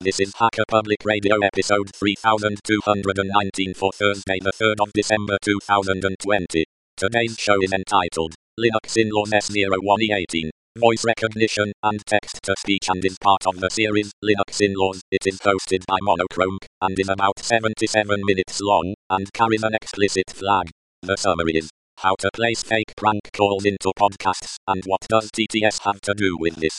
This is Hacker Public Radio episode 3219 for Thursday, the 3rd of December 2020. Today's show is entitled Linux in Laws S01E18 Voice Recognition and Text to Speech and is part of the series Linux in Laws. It is hosted by Monochrome and is about 77 minutes long and carries an explicit flag. The summary is how to place fake prank calls into podcasts and what does TTS have to do with this.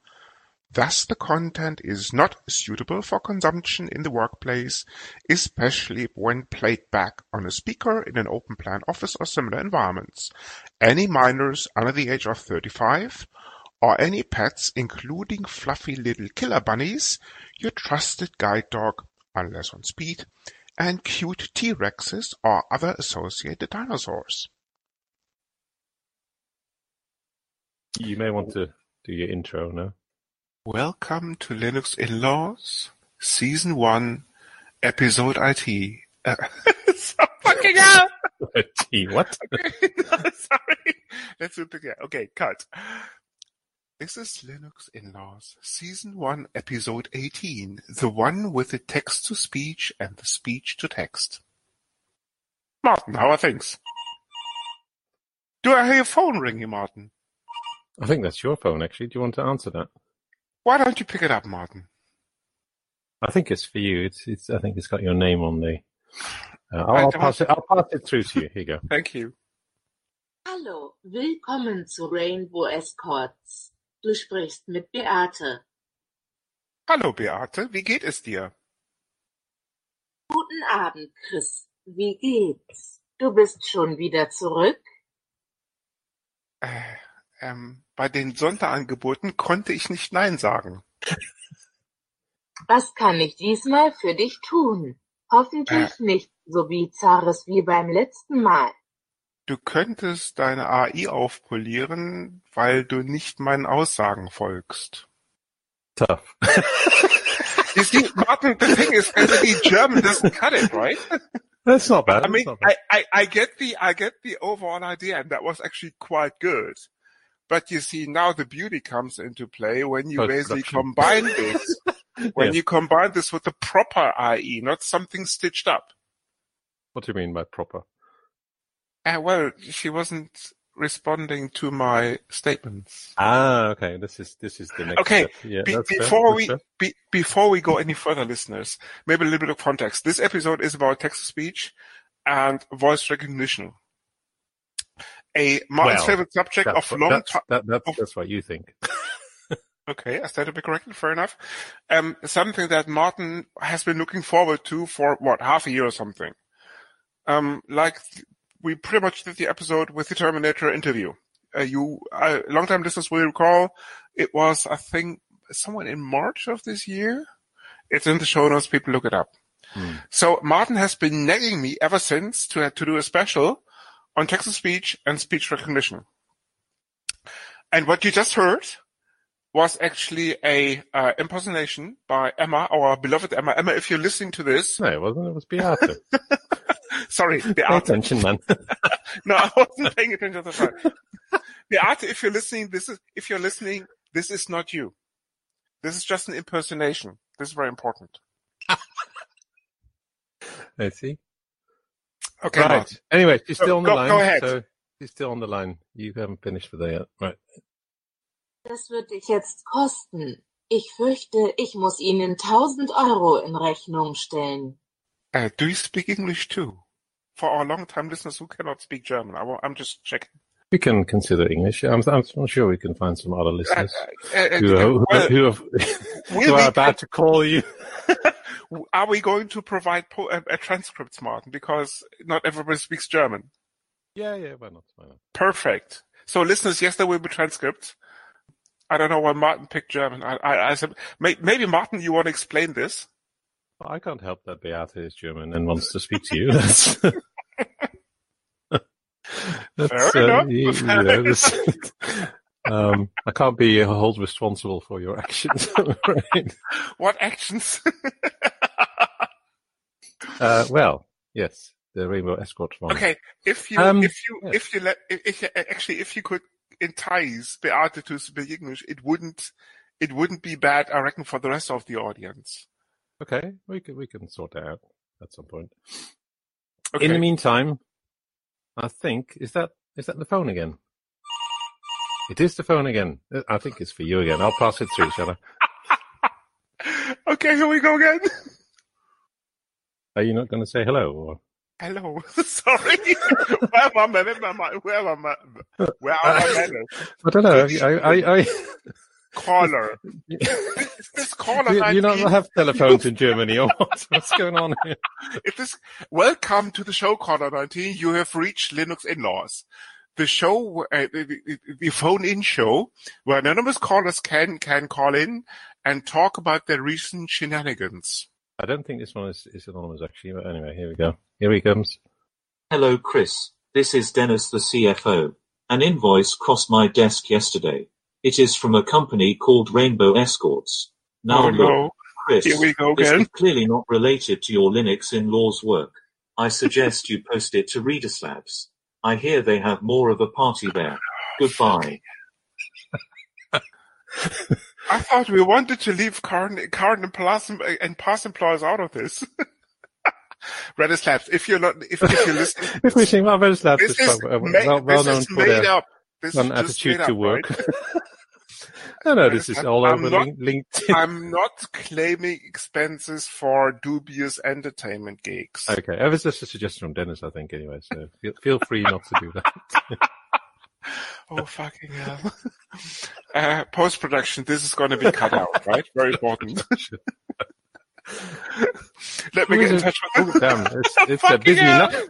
Thus the content is not suitable for consumption in the workplace, especially when played back on a speaker in an open plan office or similar environments. Any minors under the age of 35 or any pets including fluffy little killer bunnies, your trusted guide dog, unless on speed, and cute T-Rexes or other associated dinosaurs. You may want to do your intro now. Welcome to Linux in Laws, Season 1, Episode IT. Uh, so fucking hell! T, what? no, sorry. Let's do it again. Okay, cut. This is Linux in Laws, Season 1, Episode 18, the one with the text to speech and the speech to text. Martin, how are things? Do I hear a phone ringing, Martin? I think that's your phone, actually. Do you want to answer that? Why don't you pick it up, Martin? I think it's for you. It's, it's. I think it's got your name on the. Uh, I'll, I I'll pass it. I'll pass it through to you. Here you go. Thank you. Hallo, willkommen zu Rainbow Escorts. Du sprichst mit Beate. Hallo Beate, wie geht es dir? Guten Abend, Chris. Wie geht's? Du bist schon wieder zurück? Äh, ähm, bei den Sonderangeboten konnte ich nicht Nein sagen. Was kann ich diesmal für dich tun? Hoffentlich nicht so bizarres wie beim letzten Mal. Du könntest deine AI aufpolieren, weil du nicht meinen Aussagen folgst. Tough. You see, Martin, the thing is, the German doesn't cut it, right? That's not bad. I mean. I, I, I get the, I get the overall idea, and that was actually quite good. But you see, now the beauty comes into play when you basically combine this, when Yes. you combine this with the proper IE, not something stitched up. What do you mean by proper? Uh, well, she wasn't responding to my statements. Ah, okay. This is this is the next. Okay. Yeah, Be- before we be- before we go any further, listeners, maybe a little bit of context. This episode is about text to speech and voice recognition. A Martin's Well, favorite subject of long that's, time. that, that's, that's what you think. Okay, I stated it correctly. Fair enough. Um, something that Martin has been looking forward to for what half a year or something. Um, like th- we pretty much did the episode with the Terminator interview. Uh, you, uh, long-time listeners will recall, it was I think somewhere in March of this year. It's in the show notes. People look it up. So Martin has been nagging me ever since to to do a special on text to speech and speech recognition. And what you just heard was actually a uh, impersonation by Emma, our beloved Emma. Emma, if you're listening to this, No, it wasn't. It was Beate. sorry, Pay attention, man. No, I wasn't paying attention at the time. Beate, if you're listening, this is if you're listening, this is not you. This is just an impersonation. This is very important. I see. Okay, right. Martin. Anyway, she's still on the go- line. go ahead. So she's still on the line. You haven't finished with that yet. Right. Das wird dich jetzt kosten. Ich fürchte, ich muss Ihnen 1000 Euro in Rechnung stellen. Uh, do you speak English too? For our long-time listeners who cannot speak German, I, am just checking. We can consider English. I'm, I'm sure we can find some other Uh, listeners uh, uh, who, who, well, who, have, will who we are about to call you. are we going to provide po- a, a transcript, Martin? Because not everybody speaks German. Yeah, yeah, why not? Why not? Perfect. So, listeners, yes, there will be transcripts. I don't know why Martin picked German. I, I, I said, may, maybe Martin, you want to explain this? Well, I can't help that Beate is German and wants to speak to you. That's, that's Fair enough. you, you know, this, um, I can't be held responsible for your actions. right? What actions? Uh, well, yes, the Rainbow Escort one. okay, if you, Um, if you, yeah. if you let, if, if actually, if you could entice speak English, it wouldn't, it wouldn't be bad, I reckon, for the rest of the audience. Okay, we can we can sort that out at some point. Okay. In the meantime, I think is that is that the phone again? It is the phone again. I think it's for you again. I'll pass it through, shall I? okay, here we go again. Are you not going to say hello? Or? Hello. Sorry. where my manners? Where are my, where are my manners? I don't know. I, I, I, Caller. Is this caller do you, you 19? not have telephones in Germany or what? What's going on here? If this, welcome to the show, caller 19. You have reached Linux in-laws. The show, uh, the, the, the phone-in show where anonymous callers can, can call in and talk about their recent shenanigans. I don't think this one is, is anonymous actually, but anyway, here we go. Here he comes. Hello Chris, this is Dennis the CFO. An invoice crossed my desk yesterday. It is from a company called Rainbow Escorts. Now oh look, no. Chris, Here we go this is clearly not related to your Linux in-laws work. I suggest you post it to Redis Labs. I hear they have more of a party there. Goodbye. I thought we wanted to leave current, current and past, and past employers out of this. Redis Labs, if you're not, if, if you're listening, If we well, very glad this is, well, ma- well, well known is for made their up. This just attitude made to up, work. right? no, no, this is all I'm over not- LinkedIn. I'm not claiming expenses for dubious entertainment gigs. Okay, that was just a suggestion from Dennis, I think, anyway, so feel, feel free not to do that. Oh fucking hell! Uh, Post production. This is going to be cut out, right? Very important. Let me get in touch with Oh, damn, it's, it's a busy hell. enough.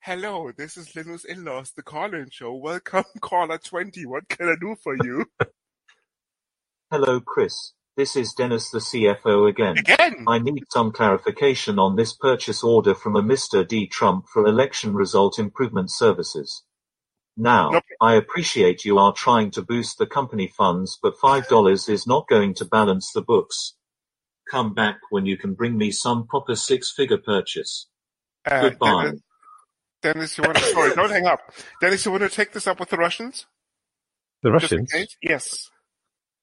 Hello, this is Linux In-Laws, the call-in show. Welcome, caller 20. What can I do for you? Hello Chris, this is Dennis the CFO again. Again! I need some clarification on this purchase order from a Mr. D. Trump for election result improvement services. Now, Nope. I appreciate you are trying to boost the company funds, but $5 is not going to balance the books. Come back when you can bring me some proper six-figure purchase. Uh, Goodbye. Dennis, Dennis, you want to, sorry, don't hang up. Dennis, you want to take this up with the Russians? The Russians? Yes.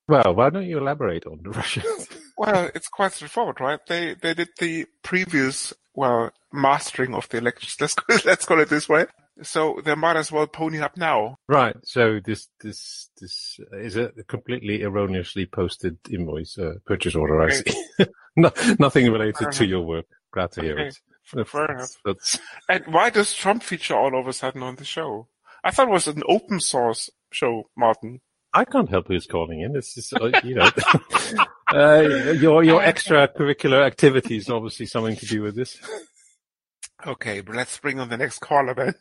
Well, why don't you elaborate on the Russians? Well, it's quite straightforward, right? They they did the previous well mastering of the elections. Let's let's call it this way. So they might as well pony up now. right, so this, this, this is a completely erroneously posted invoice, uh, purchase order, I see. no, nothing related to your work. Glad to hear Okay. it. Fair That's- that's- And why does Trump feature all of a sudden on the show? I thought it was an open source show, Martin. I can't help who's calling in. This is, uh, you know, uh, your your extracurricular activities obviously something to do with this. Okay, but let's bring on the next caller then.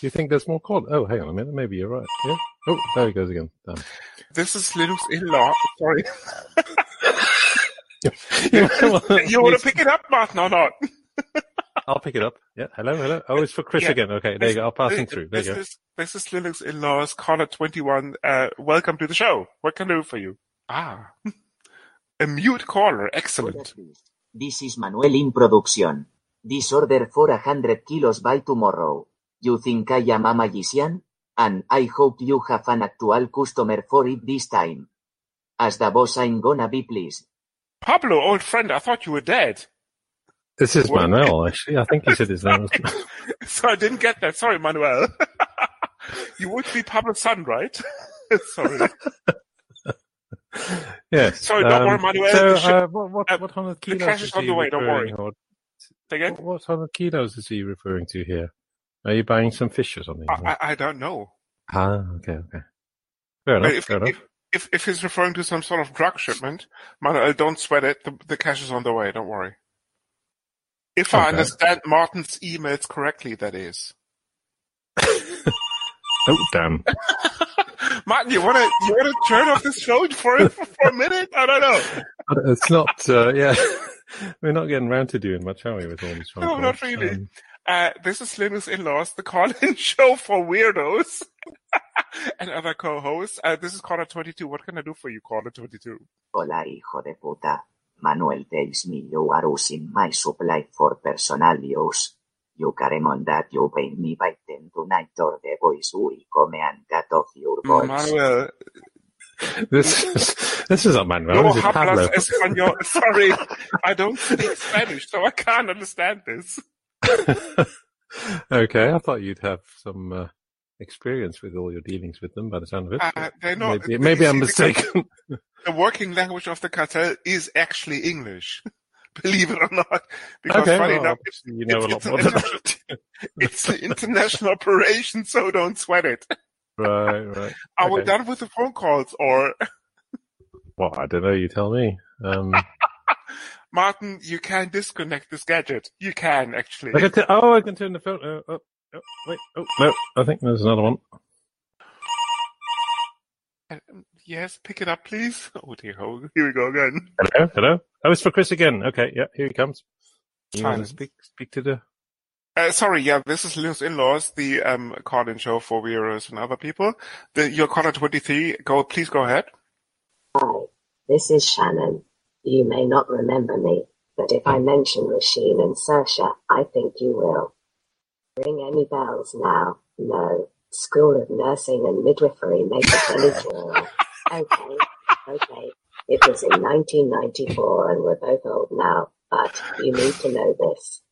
You think there's more call? Oh, hang on a minute. Maybe you're right. Yeah. Oh, there he goes again. Damn. This is Linux in law. Sorry. You might You want to pick it up, Martin, or not? I'll pick it up. Yeah. Hello, hello. Oh, it's for Chris Yeah. again. Okay, there you go. I'll pass him through. There This you go. is, this is Linux in-laws, caller 21. Uh, welcome to the show. What can I do for you? Ah, a mute caller. Excellent. This is Manuel in production. This order for a hundred kilos by tomorrow. You think I am a magician? And I hope you have an actual customer for it this time. As the boss I'm gonna be pleased. Pablo, old friend, I thought you were dead. This is? Manuel, actually. I think he said his name. So I didn't get that. Sorry, Manuel. you would be Pablo's son, right? Sorry. yes. Sorry, don't worry, Manuel. So, The uh, what, what, uh, what hundred the kilos cash is on he the way, don't referring- worry. or- Again? What, what hundred kilos is he referring to here? Are you buying some fish or something? I, I, I don't know. ah, okay, okay. Fair enough. If, fair enough. if, if, if he's referring to some sort of drug shipment, Manuel, don't sweat it. The, the cash is on the way. Don't worry. If I Okay. understand Martin's emails correctly, that is. Oh, damn. Martin, you wanna you wanna turn off this show for for a minute? I don't know. It's not, uh, yeah. We're not getting round to doing much, are we, with all these phone No, not calls? really. Um, Uh, this is Linux In-Laws, the call-in show for weirdos and other co-hosts. Uh, this is caller 22. What can I do for you, caller 22? Hola hijo de puta. Manuel tells me you are using my supply for personal use. You carry on that you pay me by ten tonight or the boys will come and cut off your balls. Manuel, this is, this is a Manuel. no This is Pablo. hablas español. Sorry, I don't speak Spanish, so I can't understand this. okay, I thought you'd have some uh, experience with all your dealings with them by the sound of it. Uh, they're not. maybe maybe I'm mistaken. The working language of the cartel is actually English. Believe it or not. Because okay, funny well, enough, it's, you know a lot it's, more than it's an international operation, so don't sweat it. Right, right. Are we done with the phone calls or Well, I don't know. You tell me. Um, Martin, you can disconnect this gadget. You can actually. I can t- oh, I can turn the phone. Uh, oh, oh, wait. Oh no, I think there's another one. Um, Yes, pick it up, please. Oh dear, oh, here we go again. Hello, hello. Oh, it's for Chris again. Okay, yeah, here he comes. You want to speak speak to the? Uh, sorry, yeah, this is Linux In-Laws, the um, call-in show for viewers and other people. The, your caller 23, go, please go ahead. Hi, this is Shannon. You may not remember me, but if I mention Róisín and Saoirse, I think you will. Ring any bells now? No. School of Nursing and Midwifery make us any joy. Okay, okay. It was in 1994 and we're both old now, but you need to know this.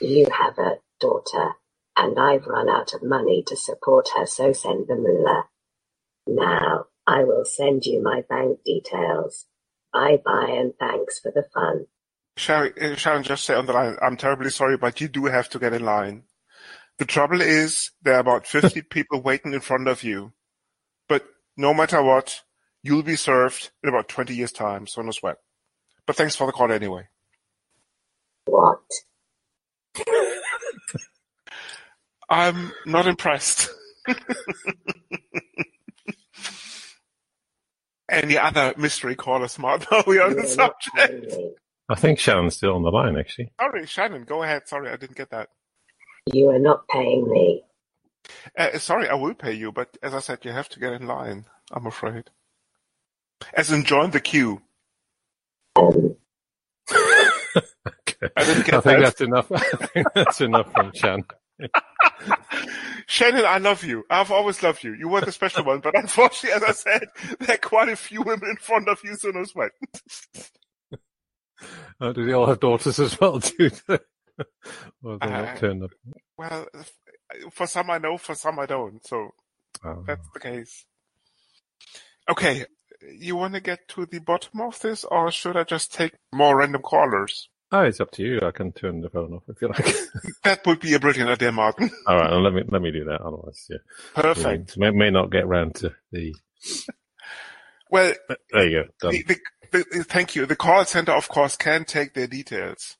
You have a daughter, and I've run out of money to support her, so send the moolah. Now, I will send you my bank details. Bye bye and thanks for the fun. Sharon, uh, Sharon, just say on the line, I'm terribly sorry, but you do have to get in line. The trouble is, there are about 50 people waiting in front of you. But no matter what, you'll be served in about 20 years' time, so no sweat. But thanks for the call anyway. What? I'm not impressed. Any other mystery caller smart? No, we are on the subject. I think Shannon's still on the line. Actually, Sorry, Shannon, go ahead. Sorry, I didn't get that. You are not paying me. Uh, sorry, I will pay you, but as I said, you have to get in line. I'm afraid. As in, join the queue. Um, okay. I didn't get I think that. that's enough. I think that's enough from Shan. Shannon, I love you. I've always loved you. You were the special one, but unfortunately, as I said, there are quite a few women in front of you, so no sweat. Oh, do they all have daughters as well? Do they? or they Uh, turned up? Well, uh, for some I know, for some I don't, so Oh. that's the case. Okay, you want to get to the bottom of this, or should I just take more random callers? Oh, it's up to you. I can turn the phone off if you like. That would be a brilliant idea, Martin. All right, well, let me let me do that. Otherwise, yeah, Perfect. May, may not get round to the. Well, uh, There you go. The, the, the, thank you. The call center, of course, can take their details.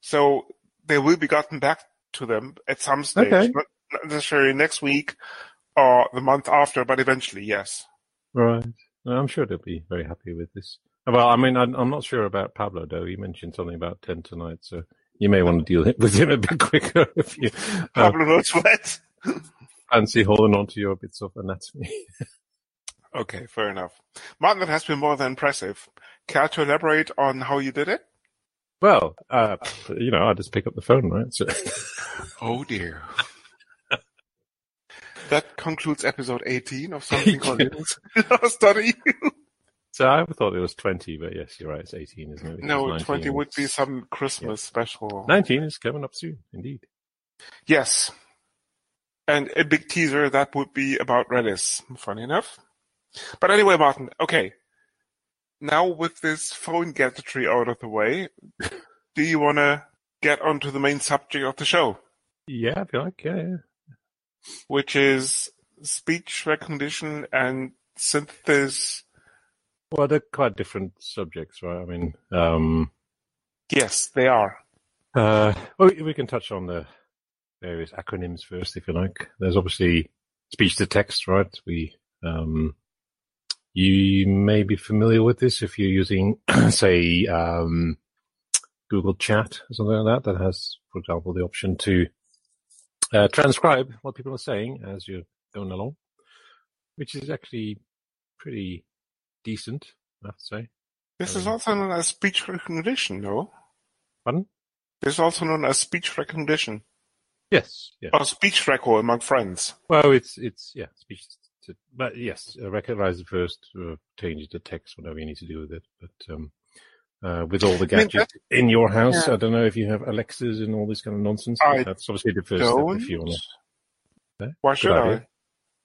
So they will be gotten back to them at some stage. Okay. Not necessarily next week or the month after, but eventually, yes. Right. I'm sure they'll be very happy with this Well, I mean, I'm, not sure about Pablo though. He mentioned something about ten tonight, so you may want to deal with him a bit quicker if you uh, Pablo not sweat. fancy holding on to your bits of anatomy. Okay, fair enough. Martin, that has been more than impressive. Care to elaborate on how you did it? Well, uh, you know, I just pick up the phone, right? So, Oh dear. that concludes episode 18 of something called Study. so I thought it was twenty, but yes, you're right. It's eighteen, isn't it? Because No, 19 20 would be some Christmas special. Nineteen is coming up soon, indeed. Yes. And a big teaser that would be about Redis, funny enough. But anyway, Martin, okay. Now with this phone gadgetry out of the way, do you want to get onto the main subject of the show, Yeah, I feel like yeah, yeah. which is speech recognition and synthesis? Well, they're quite different subjects, right? I mean, um, Yes, they are. uh, well, we we can touch on the various acronyms first, if you like. There's obviously speech to text, right? We, um, you may be familiar with this if you're using, say, um, Google Chat or something like that, that has, for example, the option to uh, transcribe what people are saying as you're going along, which is actually pretty decent, I have to say. This is Um, also known as speech recognition, no? Pardon? This is also known as speech recognition Yes, yeah. or speech record among friends. Well, it's it's yeah, speech to, but yes, uh, recognize it first, uh, change the text, whatever you need to do with it. But um, uh, with all the I mean, gadgets in your house, yeah. I don't know if you have Alexas and all this kind of nonsense. I that's obviously the first Don't. step if you want to. Why should I?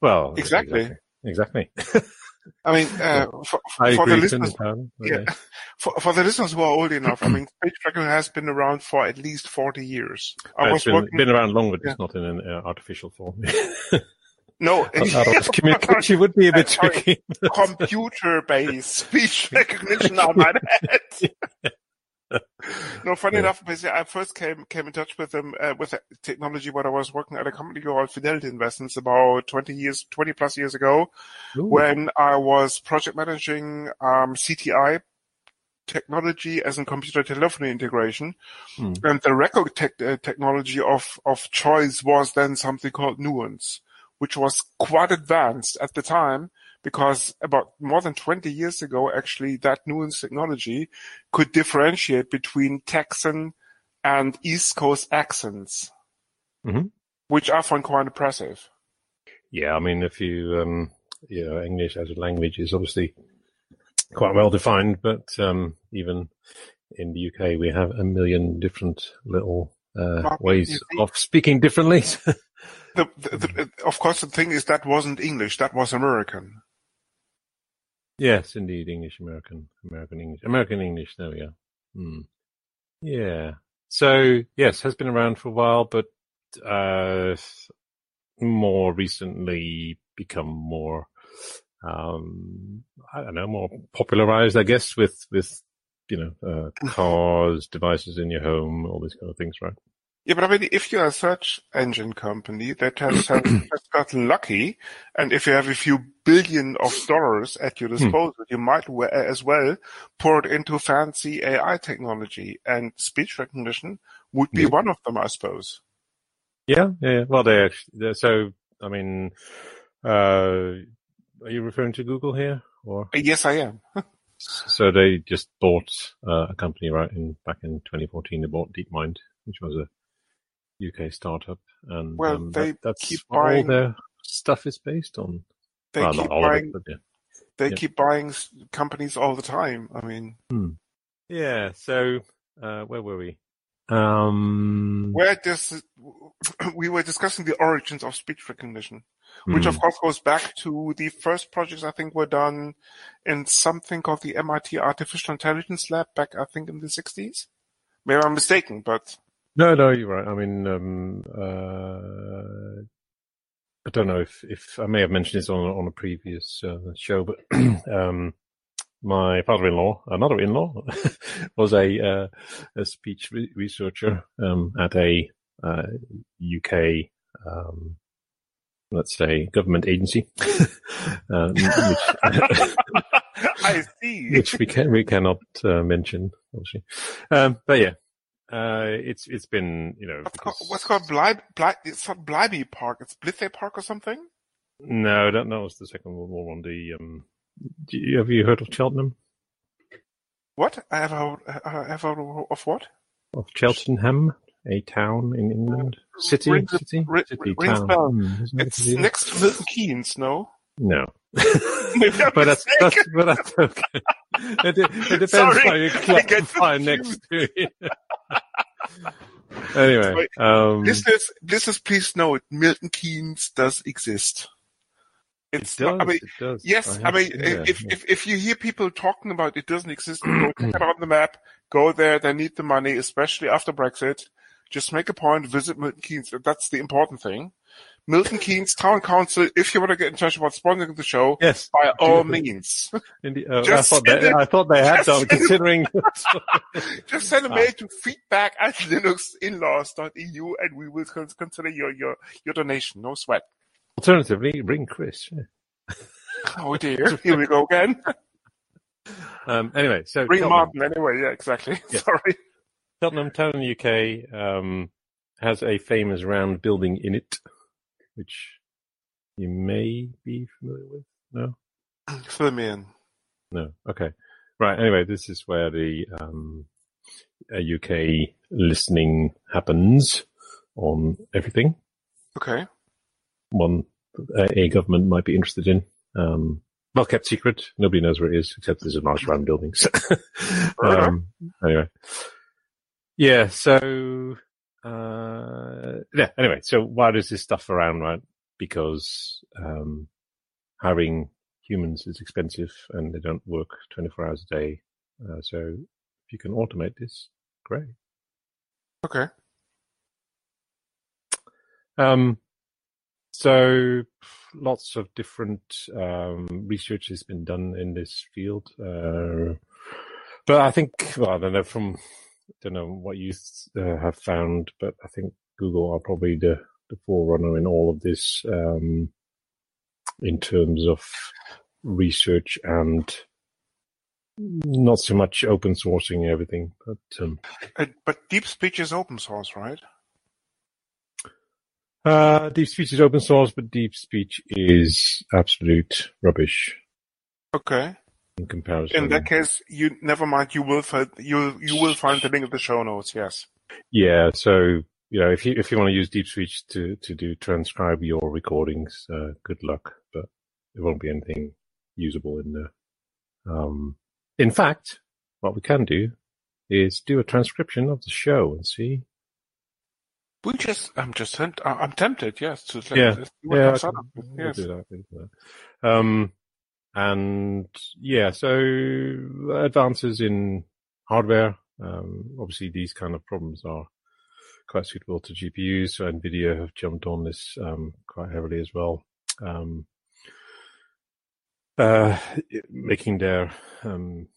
Well, Exactly. exactly. I mean, uh, for, I for the listeners, but, yeah, for, for the listeners who are old enough, I mean, speech recognition has been around for at least 40 years. I Uh, was it's been, working, been around longer, but Yeah. it's not in an uh, artificial form. no, Otherwise, communication would be a bit tricky. computer-based speech recognition on my head. no, funny Yeah. enough, basically, I first came came in touch with them uh, with technology when I was working at a company called Fidelity Investments about 20 years, 20 plus years ago, Ooh. when I was project managing um, CTI technology as in computer telephony integration. Hmm. And the record tech, uh, technology of, of choice was then something called Nuance, which was quite advanced at the time because about more than 20 years ago, actually, that Nuance technology could differentiate between Texan and East Coast accents, Mhm. which I find quite impressive. Yeah, I mean, if you, um, you know, English as a language is obviously quite well defined, but um, even in the UK, we have a million different little uh, ways of speaking differently. The, the, of course, the thing is that wasn't English, that was American. yes, indeed, English, American, American English, American English. There we go. Hmm. Yeah. So yes, has been around for a while, but uh, more recently become more um, I don't know, more popularized, I guess, with, with, you know, uh, cars, devices in your home, all these kind of things, right? Yeah, but I mean, if you're a search engine company that has, has just gotten lucky, and if you have a few billion of dollars at your disposal, you might as well pour it into fancy AI technology, and speech recognition would be Yeah. one of them, I suppose. Yeah, yeah. Well, they so, I mean, uh, are you referring to Google here or? Uh, Yes, I am. So they just bought uh, a company right in back in 2014. They bought DeepMind, which was a UK startup, and Well, um, they that, that's keep what all their stuff is based on. They well, keep not all of buying. it, yeah. They yeah. keep buying companies all the time. I mean, Yeah. So uh, where were we? Um, where does we were discussing the origins of speech recognition, which hmm. of course goes back to the first projects I think were done in something called the MIT Artificial Intelligence Lab back I think in the 60s. Maybe I'm mistaken, but No, no, you're right. I mean, um, uh, I don't know if, if I may have mentioned this on on a previous uh, show, but um, my father-in-law, another in-law, was a uh, a speech re- researcher um, at a uh, UK, um, let's say, government agency. um, which, I see. which we can we cannot uh, mention, obviously. Um, but yeah, uh, it's it's been you know What's called, what's called Blybe, Bly, it's not Blybe Park. It's Blithey Park or something. no, I don't that was the Second World War one. The um, do you, have you heard of Cheltenham? What? I have heard, I have heard of what? Of Cheltenham, a town in England, city, Rings city, city, rings town. Hmm, it It's city? next to Milton Keynes, no? No. But that's, that's but that's okay. It, it depends Sorry, how you I classify next to it. anyway, um, Listeners, listeners, please note, Milton Keynes does exist. it does. not, I mean, does. yes, I, have mean, if, if, if you hear people talking about it doesn't exist, go check it on the map, go there, they need the money, especially after Brexit. Just make a point, visit Milton Keynes. That's the important thing. Milton Keynes Town Council, if you want to get in touch about sponsoring the show, yes, by all means. Oh, I thought they, it- thought they had done, considering. Just send a Ah. mail to feedback at linuxinlaws.eu and we will consider your, your, your donation. No sweat. Alternatively, ring Chris. yeah. Oh dear. Here we go again. Um, anyway, so Bring Cheltenham. Martin anyway. Yeah, exactly. Yeah. Sorry. Cheltenham town in the UK um, has a famous round building in it, which you may be familiar with. No, Fill me in. no. Okay, right. Anyway, this is where the um, UK listening happens on everything. Okay. One a, a government might be interested in. Um, well kept secret. Nobody knows where it is except there's a nice round building. So, um, anyway, yeah. So uh, yeah. Anyway, so why does this stuff around, right? Because um, hiring humans is expensive and they don't work 24 hours a day. Uh, so if you can automate this, great. Okay. Um, so lots of different um, research has been done in this field, uh, but I think well, I don't know from don't know what you uh, have found, but I think Google are probably the the forerunner in all of this um, in terms of research and not so much open sourcing everything, but um, Uh, but deep speech is open source, right? Uh, deep speech is open source, but deep speech is absolute rubbish Okay. In comparison. In that case, you never mind. You will find you you will find the link in the show notes. Yes. yeah, so you know, if you if you want to use deep speech to to do transcribe your recordings, uh, good luck, but it won't be anything usable in there. Um, in fact, what we can do is do a transcription of the show and see. We just I'm just I'm tempted. Yes. To Yeah. let's see what Yeah, I can- Yes. do that. we'll do that. Um, and yeah, so advances in hardware. Um, obviously, these kind of problems are quite suitable to GPUs. So NVIDIA have jumped on this um, quite heavily as well, um, uh, making their um,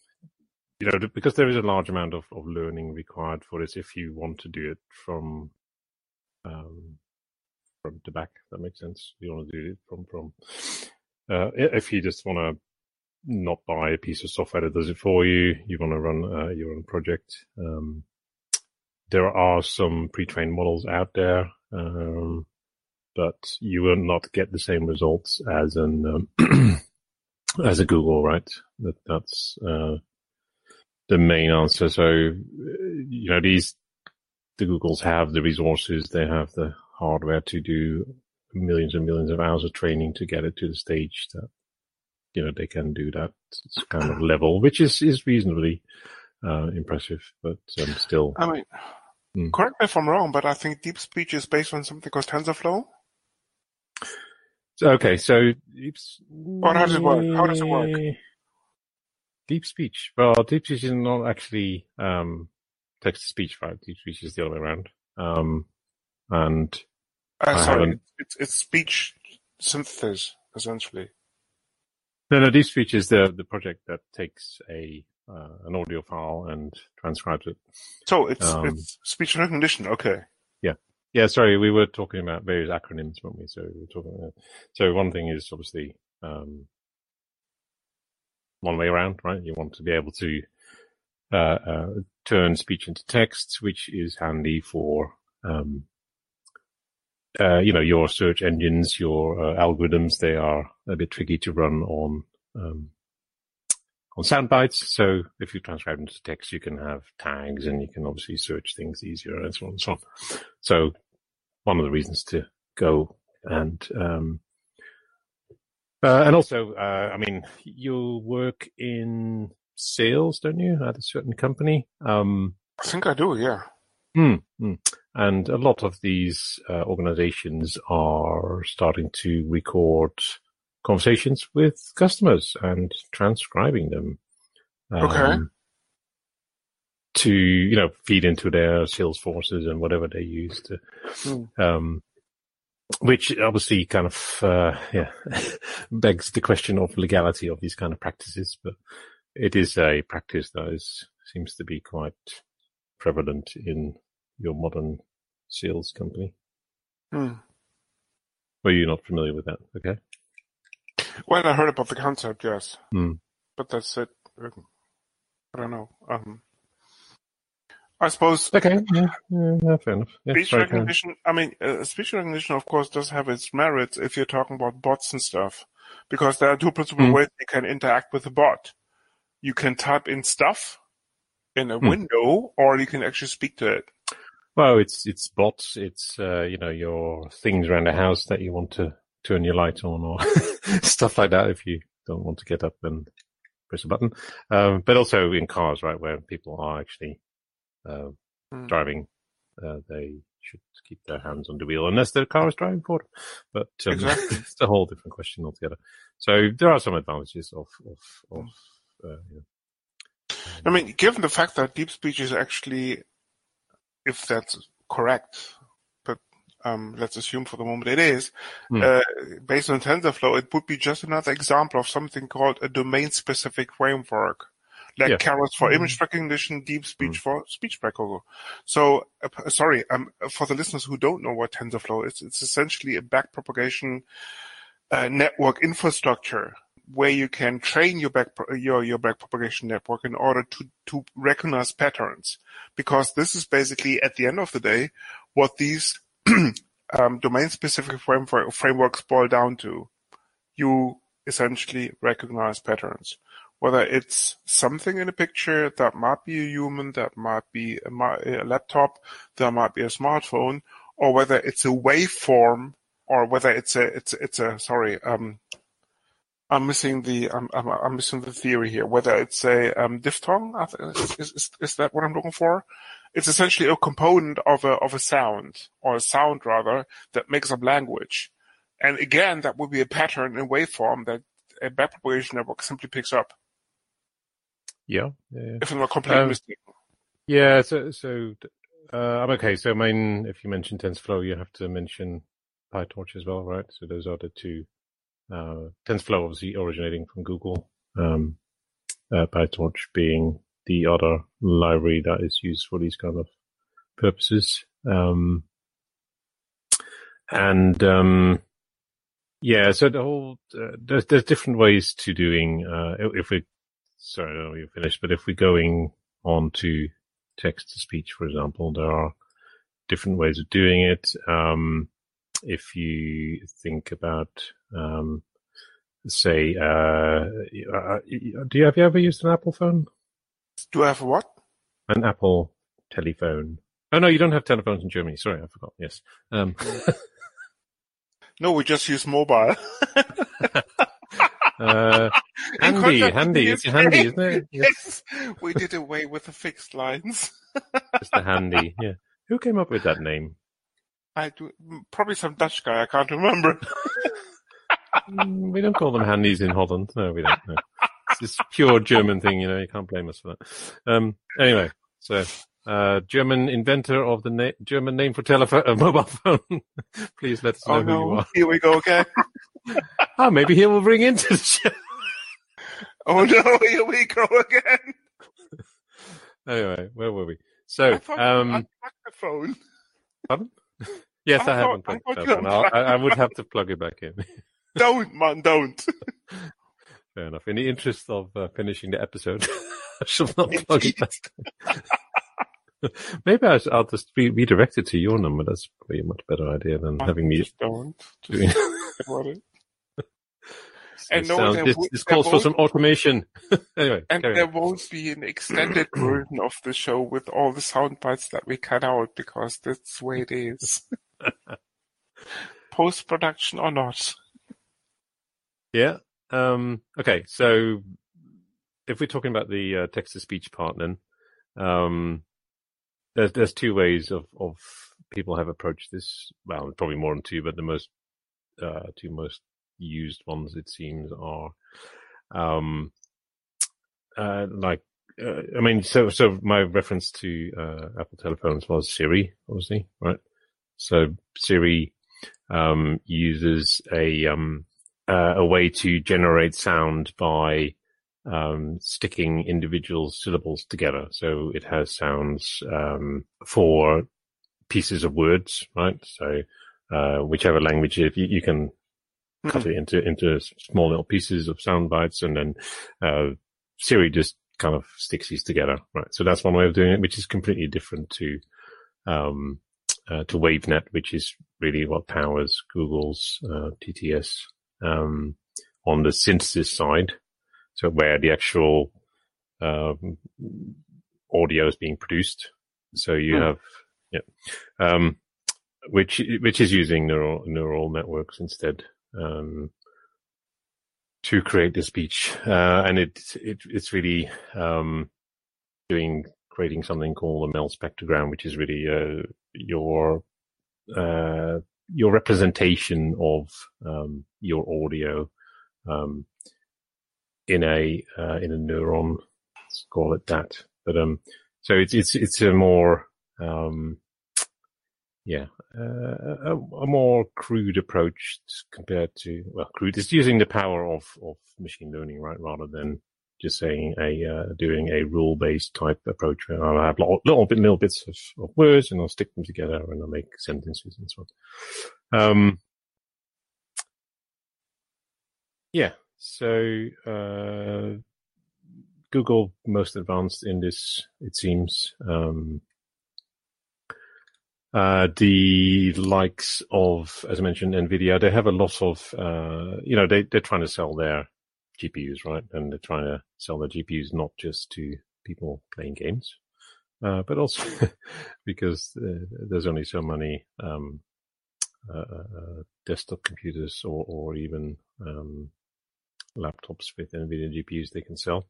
you know because there is a large amount of, of learning required for this. If you want to do it from um, front to back. That makes sense. You want to do it from from. Uh, if you just want to not buy a piece of software that does it for you, you want to run uh, your own project. Um, there are some pre-trained models out there, um, but you will not get the same results as an um, as a Google, right? That that's uh, the main answer. So uh, you know these the Googles have the resources, they have the hardware to do millions and millions of hours of training to get it to the stage that you know they can do that kind of level, which is is reasonably uh, impressive, but um, still. I mean, Hmm. correct me if I'm wrong, but I think deep speech is based on something called TensorFlow. So, okay, so Or how does it work? How does it work? Deep speech. Well, deep speech is not actually um, text to speech, right? Deep speech is the other way around. Um, and Uh, I sorry, it's, it's speech synthesis essentially. No, no, Deep Speech is the, the project that takes a uh, an audio file and transcribes it. So it's Um, it's speech recognition. Okay. Yeah, yeah. sorry, we were talking about various acronyms, weren't we? So we were talking. About, so one thing is obviously um, one way around, right? You want to be able to uh, uh, turn speech into text, which is handy for um, uh, you know your search engines, your uh, algorithms. They are a bit tricky to run on um, on sound bites. So if you transcribe into text, you can have tags, and you can obviously search things easier, and so on and so on. So one of the reasons to go and um, uh, and also, uh, I mean, you work in sales, don't you, at a certain company? Um, I think I do, yeah. Hmm, hmm. And a lot of these uh, organizations are starting to record conversations with customers and transcribing them. Um, Okay. To, you know, feed into their sales forces and whatever they use to, Hmm. um, which obviously kind of, uh, yeah, begs the question of legality of these kind of practices, but it is a practice that is, seems to be quite prevalent in your modern sales company. Hmm. Were you not familiar with that? Okay. Well, I heard about the concept, yes. Hmm. But that's it. I don't know. Um, I suppose Okay. Yeah. yeah, yeah, fair enough. Yeah, speech sorry, Karen. recognition, I mean, uh, speech recognition, of course, does have its merits if you're talking about bots and stuff. Because there are two principal Hmm. ways you can interact with a bot. You can type in stuff in a Hmm. window, or you can actually speak to it. Well, it's it's bots. It's uh, you know your things around the house that you want to turn your light on or stuff like that. If you don't want to get up and press a button, um, but also in cars, right, where people are actually uh, Hmm. driving, uh, they should keep their hands on the wheel unless their car is driving for them. But um, Exactly. it's a whole different question altogether. So there are some advantages of of of. Uh, I mean, given the fact that deep speech is actually, if that's correct, but um, let's assume for the moment it is, Hmm. uh, based on TensorFlow, it would be just another example of something called a domain-specific framework, like Yeah. Keras for image recognition, deep speech for speech recognition. So, uh, sorry, um, for the listeners who don't know what TensorFlow is, it's essentially a backpropagation uh, network infrastructure where you can train your back your your backpropagation network in order to to recognize patterns. Because this is basically at the end of the day what these um, domain specific framework, frameworks boil down to. You essentially recognize patterns. Whether it's something in a picture that might be a human that might be a, a laptop that might be a smartphone or whether it's a waveform or whether it's a it's it's a sorry um I'm missing the I'm I'm, I'm missing the theory here. Whether it's a um, diphthong, is, is, is, that what I'm looking for? It's essentially a component of a of a sound or a sound rather that makes up language. And again, that would be a pattern in waveform that a backpropagation network simply picks up. yeah, yeah, yeah. If I'm not completely Um, mistaken. Yeah, so so uh, I'm okay. So, I mean, if you mention TensorFlow, you have to mention PyTorch as well, right? So those are the two. Uh, TensorFlow obviously originating from Google, um, uh, PyTorch being the other library that is used for these kind of purposes. Um, and um, yeah, so the whole uh, there's there's different ways to doing. Uh, if we sorry, you're finished, but if we're going on to text to speech, for example, there are different ways of doing it. Um, if you think about, um, say, uh, uh, do you have you ever used an Apple phone? Do I have a what? An Apple telephone? Oh no, you don't have telephones in Germany. Sorry, I forgot. Yes. Um, No, we just use mobile. uh, handy, handy. It's handy, isn't it? Yes. yes, we did away with the fixed lines. Just a handy. Yeah. Who came up with that name? I do probably some Dutch guy. I can't remember. Mm, we don't call them handies in Holland. No, we don't. No. It's this pure German thing, you know. You can't blame us for that. Um, anyway, so uh, German inventor of the na- German name for telephone, uh, mobile phone. Please let us know oh who you are. Here we go again. Oh, maybe he will bring into the show. Oh no! Here we go again. Anyway, where were we? I So, thought um, unplugged the phone. pardon? Yes, I I, haven't plugged I thought. I'll- I, I would have to plug it back in. Don't, man, don't. fair enough. In the interest of uh, finishing the episode, I shall not plug it back. Maybe I will just re- redirect it to your number. That's probably a much better idea than having me. Just don't. Just doing- think about it. And no, sounds- this, calls for won't- some automation. anyway, And there on. won't be an extended version of the show with all the sound bites that we cut out because that's the way it is. Post production or not. Yeah. Um, okay. So if we're talking about the uh, text to speech part, then um, there's there's two ways of of people have approached this. Well, probably more than two, but the most uh, two most used ones it seems are um, uh, like. Uh, I mean, so so my reference to uh, Apple telephones was Siri, obviously, right? So Siri um, uses a um, uh, a way to generate sound by um, sticking individual syllables together. So it has sounds um, for pieces of words, right? So uh, whichever language, if you, you can cut it into into small little pieces of sound bites, and then uh, Siri just kind of sticks these together, right? So that's one way of doing it, which is completely different to um, uh, to WaveNet, which is really what powers Google's uh, TTS um, on the synthesis side. So where the actual um, audio is being produced. So you have, yeah, um, which which is using neural neural networks instead um, to create the speech, uh, and it, it it's really um, doing creating something called a Mel spectrogram, which is really uh, your uh, your representation of um, your audio um, in a uh, in a neuron. Let's call it that. But um, so it's it's it's a more um, yeah uh, a, a more crude approach compared to well crude. is using the power of of machine learning, right, rather than just saying a uh, doing a rule based type approach where I'll have little, little bit little bits of, of words and I'll stick them together and I'll make sentences and so on. Um, yeah, so uh, Google most advanced in this, it seems. Um, uh, the likes of, as I mentioned, Nvidia, they have a lot of, uh, you know, they, they're trying to sell their GPUs, right? And they're trying to sell their GPUs not just to people playing games, uh, but also because uh, there's only so many um, uh, uh, desktop computers or, or even um, laptops with NVIDIA GPUs they can sell.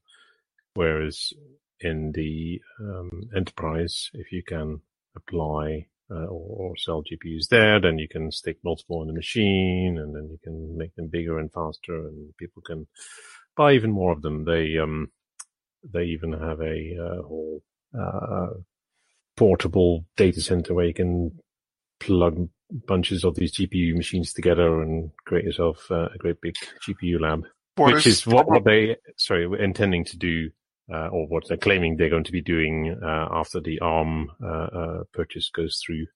Whereas in the um, enterprise, if you can apply uh, or, or, sell GPUs there, then you can stick multiple in the machine, and then you can make them bigger and faster, and people can buy even more of them. They um, they even have a uh, whole uh, portable data center where you can plug bunches of these GPU machines together and create yourself uh, a great big GPU lab, What which is is what, what they sorry were intending to do uh, or what they're claiming they're going to be doing uh, after the ARM uh, uh, purchase goes through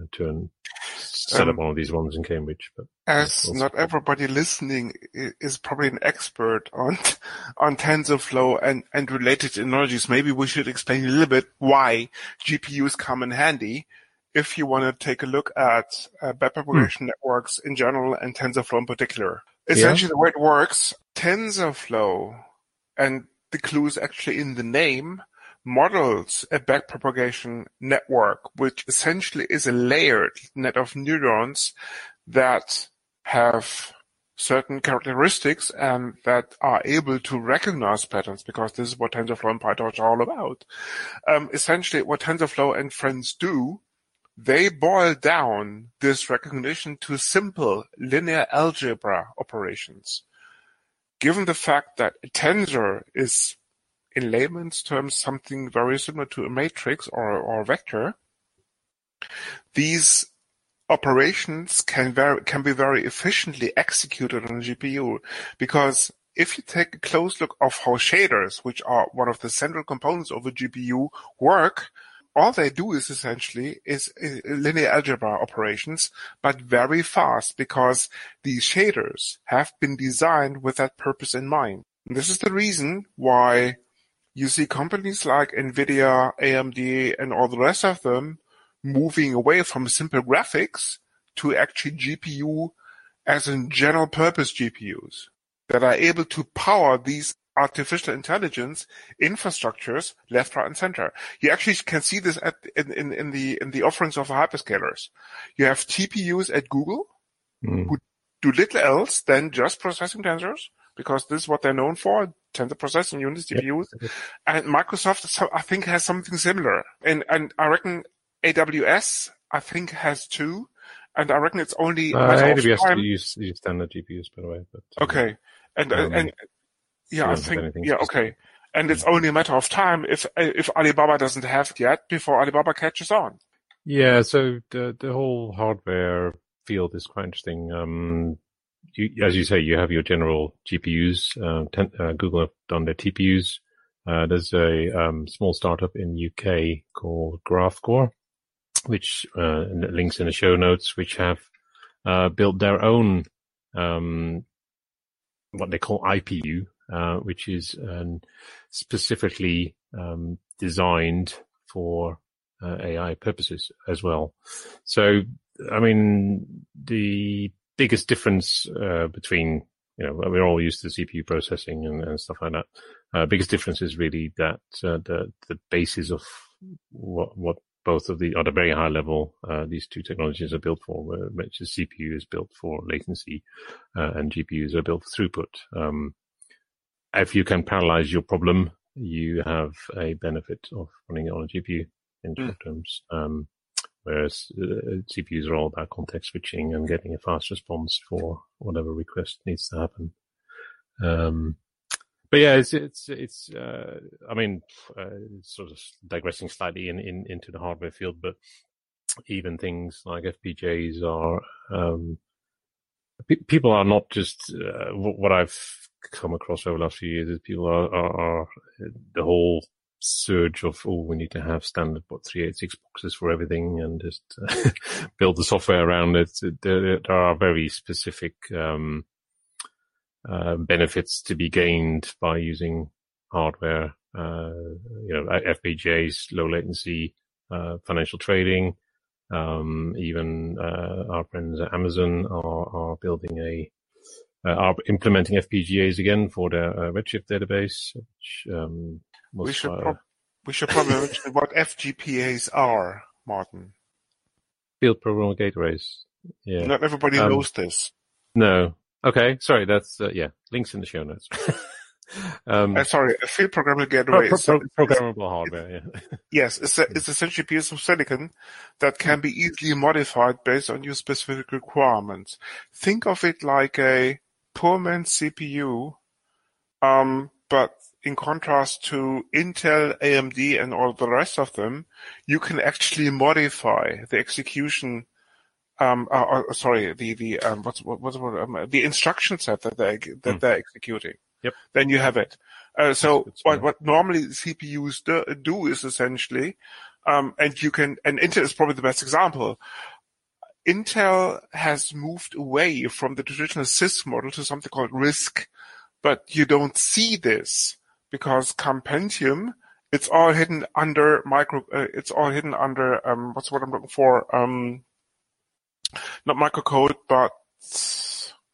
uh, to an, set Um, up one of these ones in Cambridge. But As not everybody listening is probably an expert on on TensorFlow and and related technologies, maybe we should explain a little bit why GPUs come in handy. If you want to take a look at uh, backpropagation networks in general and TensorFlow in particular, essentially the way it works, TensorFlow, and the clue is actually in the name, models a backpropagation network, which essentially is a layered net of neurons that have certain characteristics and that are able to recognize patterns because this is what TensorFlow and PyTorch are all about. Um, essentially, what TensorFlow and friends do, they boil down this recognition to simple linear algebra operations. Given the fact that a tensor is in layman's terms something very similar to a matrix or, or a vector, these operations can very, can be very efficiently executed on a GPU because if you take a close look of how shaders, which are one of the central components of a GPU, work, all they do is essentially is linear algebra operations, but very fast because these shaders have been designed with that purpose in mind. This is the reason why you see companies like Nvidia, AMD, and all the rest of them moving away from simple graphics to actually GPU as in general purpose GPUs that are able to power these artificial intelligence infrastructures left, right, and center. You actually can see this at, in, in, in the in the offerings of the hyperscalers. You have TPUs at Google Mm. who do little else than just processing tensors because this is what they're known for, tensor processing units, TPUs. And Microsoft, so- I think, has something similar. And and I reckon AWS, I think, has two. And I reckon it's only Uh, AWS use, use standard GPUs, by the way. But, uh, Okay. And Um, and yeah, I think yeah, okay. And it's only a matter of time if if Alibaba doesn't have it yet before Alibaba catches on. Yeah, so the the whole hardware field is quite interesting. Um, you, as you say, you have your general GPUs. Uh, ten, uh, Google have done their TPUs. Uh, there's a um, small startup in UK called GraphCore, which uh, links in the show notes, which have uh, built their own um, what they call IPU, uh, which is um, specifically um, designed for uh, AI purposes as well. So, I mean, the biggest difference uh, between you know we're all used to CPU processing and, and stuff like that. Uh, biggest difference is really that uh, the the basis of what what both of the at a very high level uh, these two technologies are built for, which is CPU is built for latency uh, and GPUs are built for throughput. Um, if you can parallelize your problem, you have a benefit of running it on a GPU in Mm. short terms. Um, whereas uh, CPUs are all about context switching and getting a fast response for whatever request needs to happen. Um, but yeah, it's it's it's. Uh, I mean, uh, sort of digressing slightly in, in into the hardware field, but even things like FPGAs are. Um, pe- people are not just uh, what I've come across over the last few years is people are, are, are the whole surge of oh we need to have standard what 386 boxes for everything and just uh, build the software around it. There, there are very specific um, uh, benefits to be gained by using hardware. Uh, you know FPGAs low latency uh, financial trading um, even uh, our friends at Amazon are, are building a uh, are implementing FPGAs again for their uh, Redshift database, which um, We should prob- we should probably mention what FGPAs are, Martin. field programmable gateways. Yeah. Not everybody Um, knows this. No. Okay. Sorry. That's uh, yeah. Links in the show notes. um, Uh, sorry, a field programmable gateway pro- pro- programmable hardware. Yeah. yes, it's, a, it's essentially a piece of silicon that can be easily modified based on your specific requirements. Think of it like a poor man's CPU, um, but in contrast to Intel, AMD, and all the rest of them, you can actually modify the execution. Um, uh, uh, sorry, the the um, what's what, what's the? Um, the instruction set that they that Hmm. they're executing. Yep. Then you have it. Uh, so what what normally CPUs do, do is essentially, um, and you can and Intel is probably the best example. Intel has moved away from the traditional CISC model to something called RISC, but you don't see this because come Pentium, it's all hidden under micro. Uh, it's all hidden under um, what's what I'm looking for. Um, not microcode, but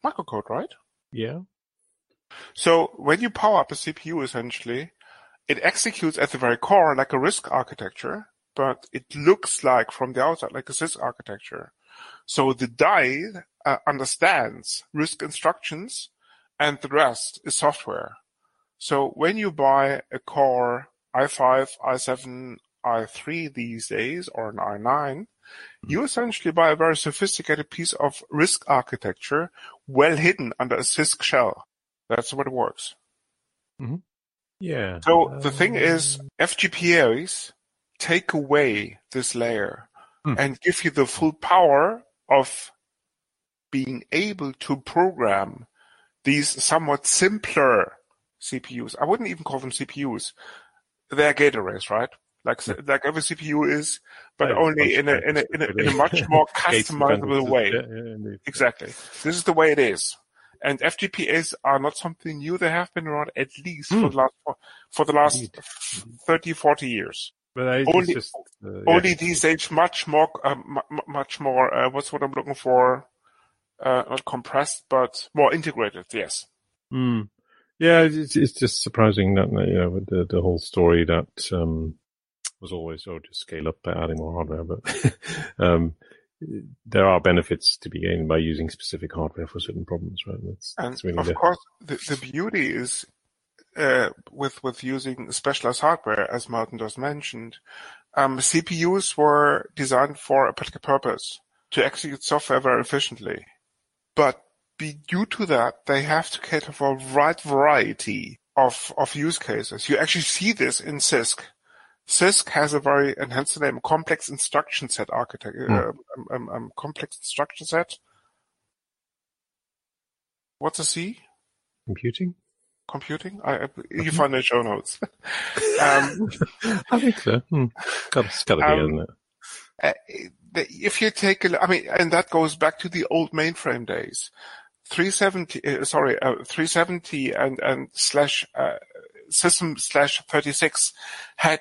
microcode, right? yeah. So when you power up a CPU, essentially, it executes at the very core like a RISC architecture, but it looks like from the outside like a CISC architecture. So the die uh, understands RISC instructions, and the rest is software. So when you buy a Core i5, i7, i3 these days, or an i9, you essentially buy a very sophisticated piece of RISC architecture, well hidden under a CISC shell. That's what it works. Yeah. So the thing is, Um, FGPAs take away this layer Hmm. and give you the full power of being able to program these somewhat simpler CPUs. I wouldn't even call them CPUs. They're gate arrays, right? Like like every CPU is, but yeah, only in a in a in a, in a much more customizable way. Yeah, yeah. Exactly. This is the way it is. And FGPAs are not something new. They have been around at least Hmm. for the last for the last Indeed. 30, 40 years. But it's Only- just, uh, Only these age much more, uh, mu- mu- much more. Uh, what's what I'm looking for? Uh, not compressed, but more integrated. Yes. Hmm. Yeah, it's, it's just surprising that you know the the whole story that um, was always oh just scale up by adding more hardware, but um, there are benefits to be gained by using specific hardware for certain problems, right? That's, And that's really of the course, the, the beauty is uh, with with using specialized hardware, as Martin just mentioned. Um, CPUs were designed for a particular purpose to execute software very efficiently, but be, due to that, they have to cater for a wide variety of of use cases. You actually see this in CISC. CISC has a very, and hence the name, complex instruction set architecture, Hmm. um, um, um, complex instruction set. What's a C? computing. computing? I, I- you find the show notes. um, I think so. Hmm. Got, it's got to be, Um, isn't it? uh, if you take a, I mean, and that goes back to the old mainframe days. 370, uh, sorry, uh, 370 and, and slash, uh, system slash 36 had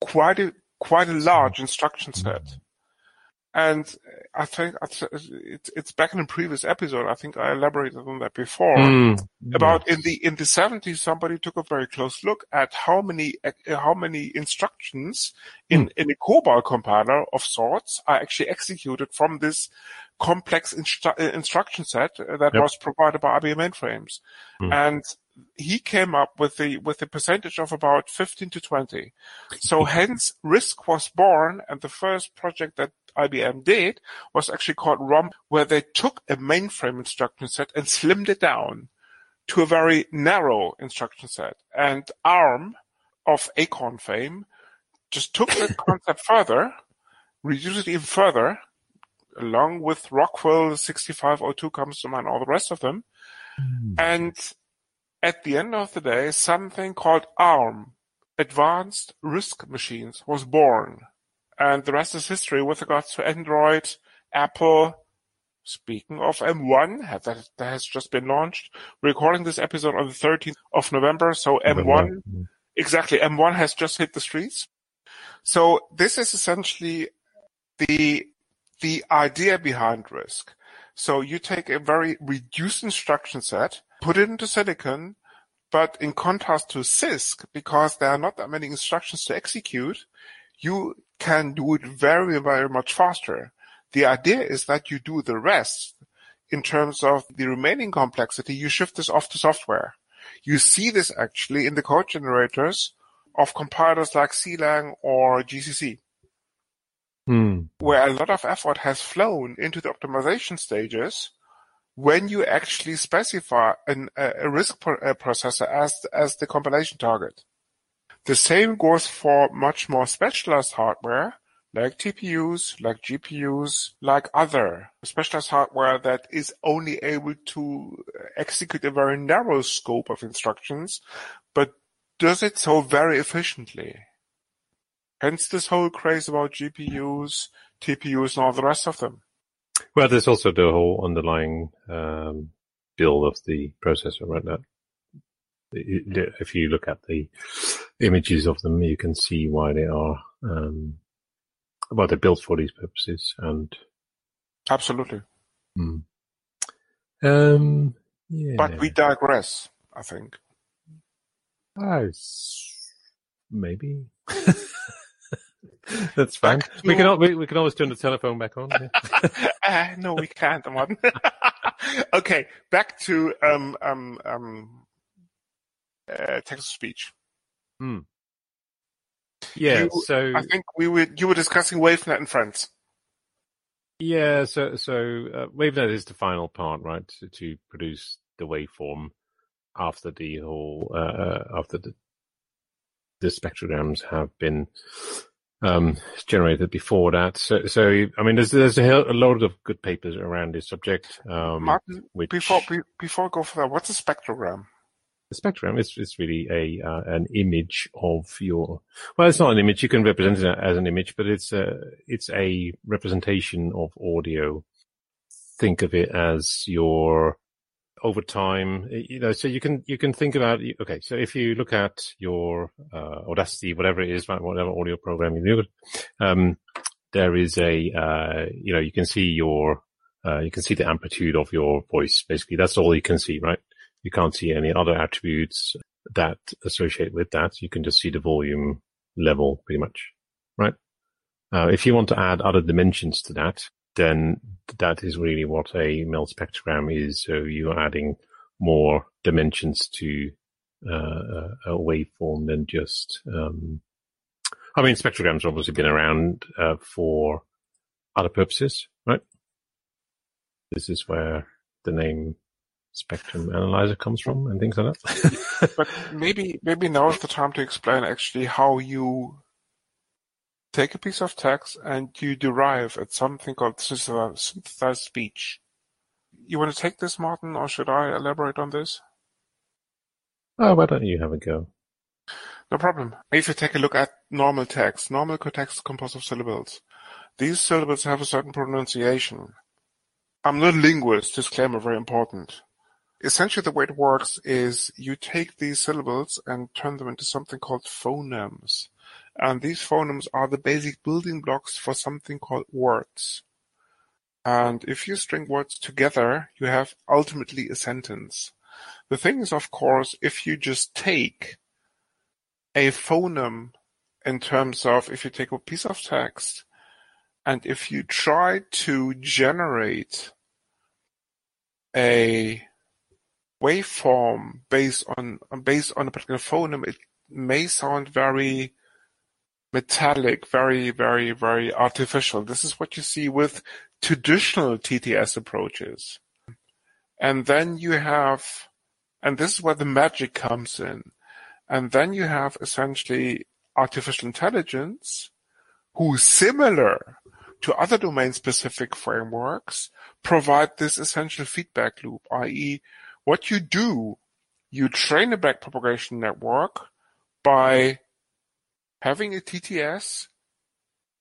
quite a, quite a large instruction set. And I think it's, it's back in a previous episode. I think I elaborated on that before. Hmm. about in the in the 70s somebody took a very close look at how many uh, how many instructions in in a COBOL compiler of sorts are actually executed from this complex instru- uh, instruction set uh, that Yep. was provided by IBM mainframes Hmm. and he came up with the with a percentage of about 15 to 20 so hence RISC was born and the first project that IBM did was actually called ROMP where they took a mainframe instruction set and slimmed it down to a very narrow instruction set. And ARM of Acorn fame just took that concept further, reduced it even further, along with Rockwell 6502 comes to mind, all the rest of them. Hmm. And at the end of the day, something called ARM, Advanced RISC Machines, was born. And the rest is history with regards to Android, Apple, Speaking of M1, that, that has just been launched. We're recording this episode on the 13th of November, so M1, Hmm. exactly, M1 has just hit the streets. So this is essentially the, the idea behind RISC. So you take a very reduced instruction set, put it into silicon, but in contrast to CISC, because there are not that many instructions to execute, you can do it very, very much faster. The idea is that you do the rest in terms of the remaining complexity, you shift this off to software. You see this actually in the code generators of compilers like CLang or GCC, Hmm. where a lot of effort has flown into the optimization stages when you actually specify an, a, uh, processor as, as the compilation target. The same goes for much more specialized hardware, like TPUs, like GPUs, like other specialized hardware that is only able to execute a very narrow scope of instructions, but does it so very efficiently. Hence this whole craze about GPUs, TPUs, and all the rest of them. Well, there's also the whole underlying um, build of the processor, right? Now, if you look at the images of them, you can see why they are um, well, they're built for these purposes. And Absolutely. hmm. um, yeah, But we digress, I think. It's- maybe. That's fine. We can we, we can always turn the telephone back on. yeah. uh, no, we can't, Martin. okay, back to um, um, um, uh, text to speech. Yeah, You- so I think we were you were discussing WaveNet and Friends. Yeah, so so uh, WaveNet is the final part, right? To, to produce the waveform after the whole uh, uh, after the the spectrograms have been um, generated before that. So so I mean, there's there's a, a lot of good papers around this subject. Um, Martin, which before be, before I go for that, what's a spectrogram? the spectrum is is really a uh, an image of your well it's not an image you can represent it as an image but it's a it's a representation of audio think of it as your over time, you know, so you can you can think about okay. So if you look at your uh, Audacity, whatever it is, whatever audio program you do, um, there is a uh, you know you can see your uh, you can see the amplitude of your voice. Basically, that's all you can see, right? You can't see any other attributes that associate with that. You can just see the volume level, pretty much, right? Uh, if you want to add other dimensions to that, then that is really what a MEL spectrogram is. So you're adding more dimensions to uh, a waveform than just. Um, I mean, spectrograms have obviously been around uh, for other purposes, right? This is where the name spectrum analyzer comes from and things like that. but maybe maybe now is the time to explain actually how you take a piece of text and you derive at something called synthesized speech. You want to take this, Martin, or should I elaborate on this? Oh, why don't you have a go? No problem. If you take a look at normal text, normal text is composed of syllables. These syllables have a certain pronunciation. I'm not a linguist, disclaimer, very important. Essentially, the way it works is you take these syllables and turn them into something called phonemes. And these phonemes are the basic building blocks for something called words. And if you string words together, you have ultimately a sentence. The thing is, of course, if you just take a phoneme in terms of if you take a piece of text and if you try to generate a waveform based on based on a particular phoneme, it may sound very metallic, very, very, very artificial. This is what you see with traditional TTS approaches. And then you have, and this is where the magic comes in. And then you have essentially artificial intelligence who similar to other domain specific frameworks provide this essential feedback loop, i.e. what you do, you train a backpropagation network by Having a TTS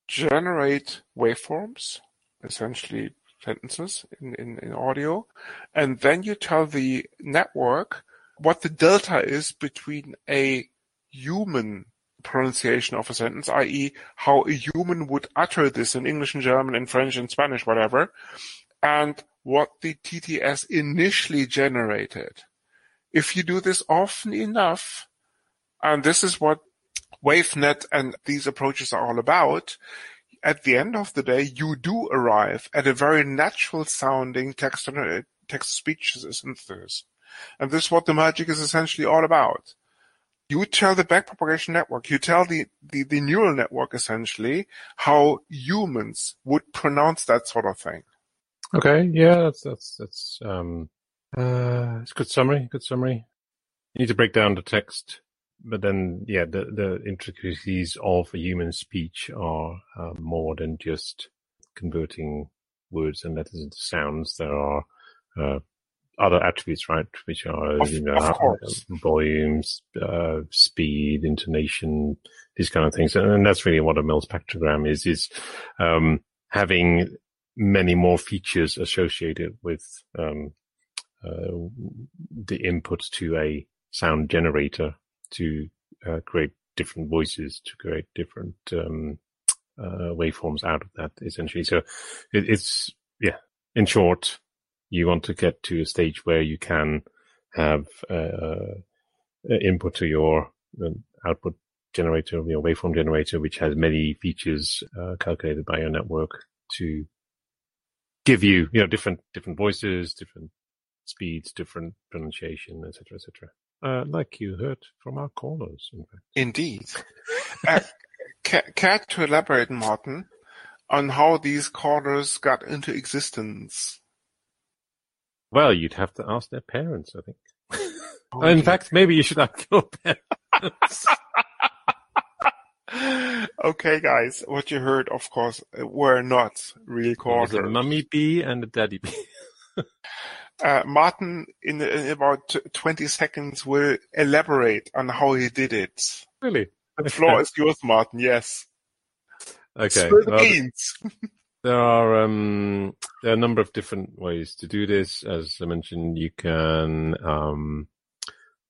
generate waveforms, essentially sentences in, in, in audio, and then you tell the network what the delta is between a human pronunciation of a sentence, i.e. how a human would utter this in English and German and French and Spanish, whatever, and what the TTS initially generated. If you do this often enough, and this is what WaveNet and these approaches are all about, at the end of the day, you do arrive at a very natural sounding text text speech synthesis. And this is what the magic is essentially all about. You tell the backpropagation network, you tell the, the, the neural network essentially how humans would pronounce that sort of thing. Okay, yeah, that's that's that's um uh it's a good summary, good summary. You need to break down the text but then, yeah, the, the intricacies of a human speech are uh, more than just converting words and letters into sounds. There are uh, other attributes, right, which are of, you know volumes, uh, speed, intonation, these kind of things, and, and, that's really what a MEL spectrogram is: is um, having many more features associated with um, uh, the input to a sound generator to uh, create different voices, to create different um, uh, waveforms out of that, essentially. So it, it's yeah. In short, you want to get to a stage where you can have uh, input to your uh, output generator, your waveform generator, which has many features uh, calculated by your network to give you, you know, different different voices, different speeds, different pronunciation, etc., etc uh, like you heard from our callers. In fact. Indeed. uh, care to elaborate, Martin, on how these callers got into existence? Well, you'd have to ask their parents, I think. Okay. In fact, maybe you should ask your parents. okay, guys, what you heard, of course, were not real callers. a mummy bee and a daddy bee. Uh, Martin, in, in about 20 seconds, will elaborate on how he did it. Really? The floor is yours, Martin. Yes. Okay. Spill the well, beans. there are um, there are a number of different ways to do this. As I mentioned, you can um,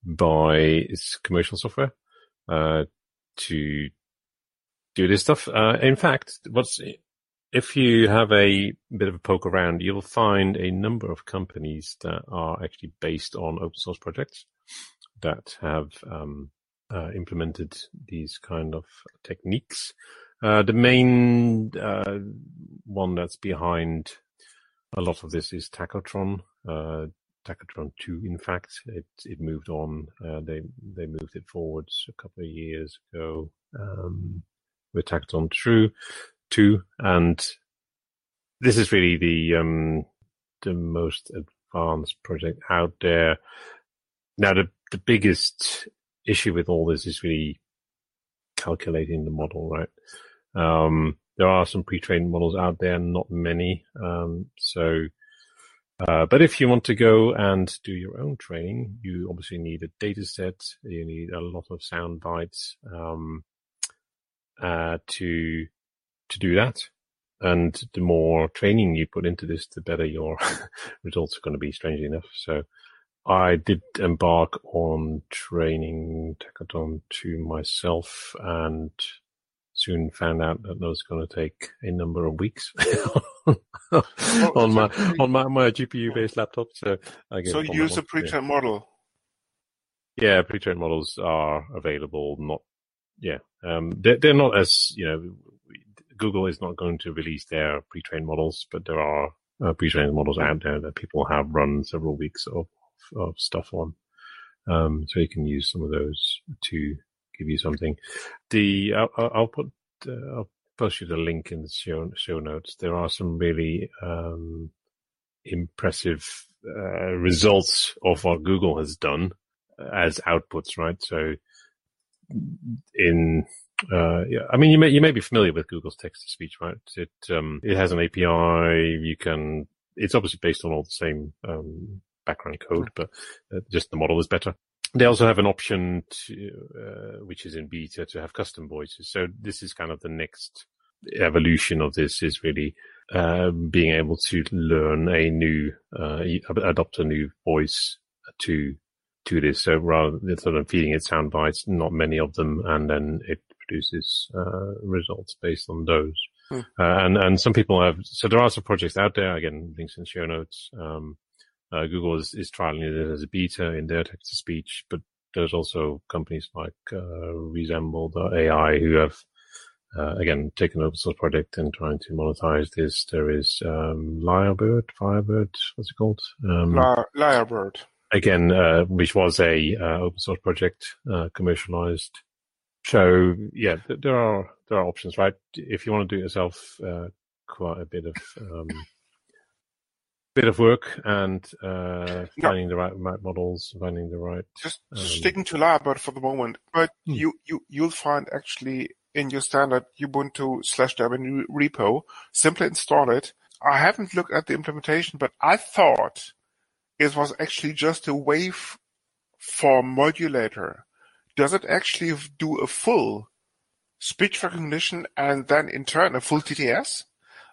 buy commercial software uh, to do this stuff. Uh, in fact, what's if you have a bit of a poke around, you'll find a number of companies that are actually based on open source projects that have um, uh, implemented these kind of techniques. Uh, the main uh, one that's behind a lot of this is Tacotron. Uh, Tacotron 2, in fact, it, it moved on. Uh, they they moved it forwards a couple of years ago um, with Tacotron 2 two, and this is really the um, the most advanced project out there. Now, the the biggest issue with all this is really calculating the model, right? Um, there are some pre-trained models out there, not many. Um, so, uh, but if you want to go and do your own training, you obviously need a data set. You need a lot of sound bites, um, uh, to to do that. And the more training you put into this, the better your results are going to be, strangely enough. So, I did embark on training Tacotron to myself and soon found out that that was going to take a number of weeks on my on my, my GPU based laptop. So I so you use a pre-trained model. Yeah, pre-trained models are available. Not yeah, um, they're they're not as you know. Google is not going to release their pre-trained models, but there are uh, pre-trained models out there that people have run several weeks of of stuff on. Um, so you can use some of those to give you something. The I'll, I'll put uh, I'll post you the link in the show show notes. There are some really um, impressive uh, results of what Google has done as outputs, right? So in uh, yeah, I mean, you may you may be familiar with Google's text to speech, right? It um, it has an API. You can. It's obviously based on all the same um, background code, but uh, just the model is better. They also have an option to, uh, which is in beta to have custom voices. So this is kind of the next evolution of this is really uh, being able to learn a new, uh, adopt a new voice to to this. So rather than feeding it sound bites, not many of them, and then it produces uh, results based on those. Hmm. Uh, and and some people have so there are some projects out there. Again, links in show notes. Um, uh, Google is, is trialing it as a beta in their text to speech, but there's also companies like uh, Resemble.ai who have uh, again taken an open source project and trying to monetize this. There is um, Lyrebird, Firebird, what's it called? Um, Lyrebird. Again, uh, which was a uh, open source project uh, commercialized. So yeah, there are there are options, right? If you want to do it yourself, uh, quite a bit of um, bit of work and uh, finding the right, models, finding the right. Just um, sticking to Lyrebird for the moment, but hmm. you you you'll find actually in your standard Ubuntu slash Debian repo, simply install it. I haven't looked at the implementation, but I thought it was actually just a wave for modulator. Does it actually do a full speech recognition and then in turn a full TTS?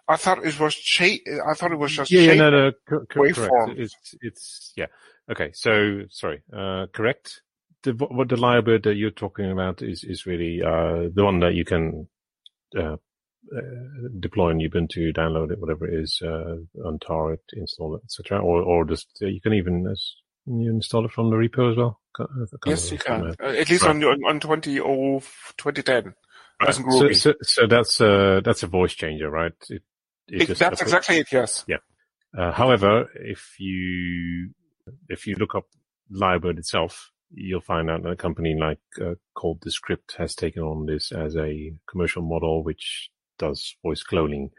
I thought it was cha- I thought it was just yeah, yeah no, no, co- co- correct. It's it's yeah. Okay, so sorry, uh, correct. The, what the Lyrebird that you're talking about is is really uh, the one that you can uh, uh, deploy on Ubuntu, download it, whatever it is, uh, untar it, install it, etc. Or or just uh, you can even you install it from the repo as well. Yes, you can. Uh, at least right. on on 20 or 2010. Right. So, so, so, that's a that's a voice changer, right? It it, that's exactly it. Yes. Yeah. Uh, however, if you if you look up Lyrebird itself, you'll find out that a company like uh, called Descript has taken on this as a commercial model, which does voice cloning,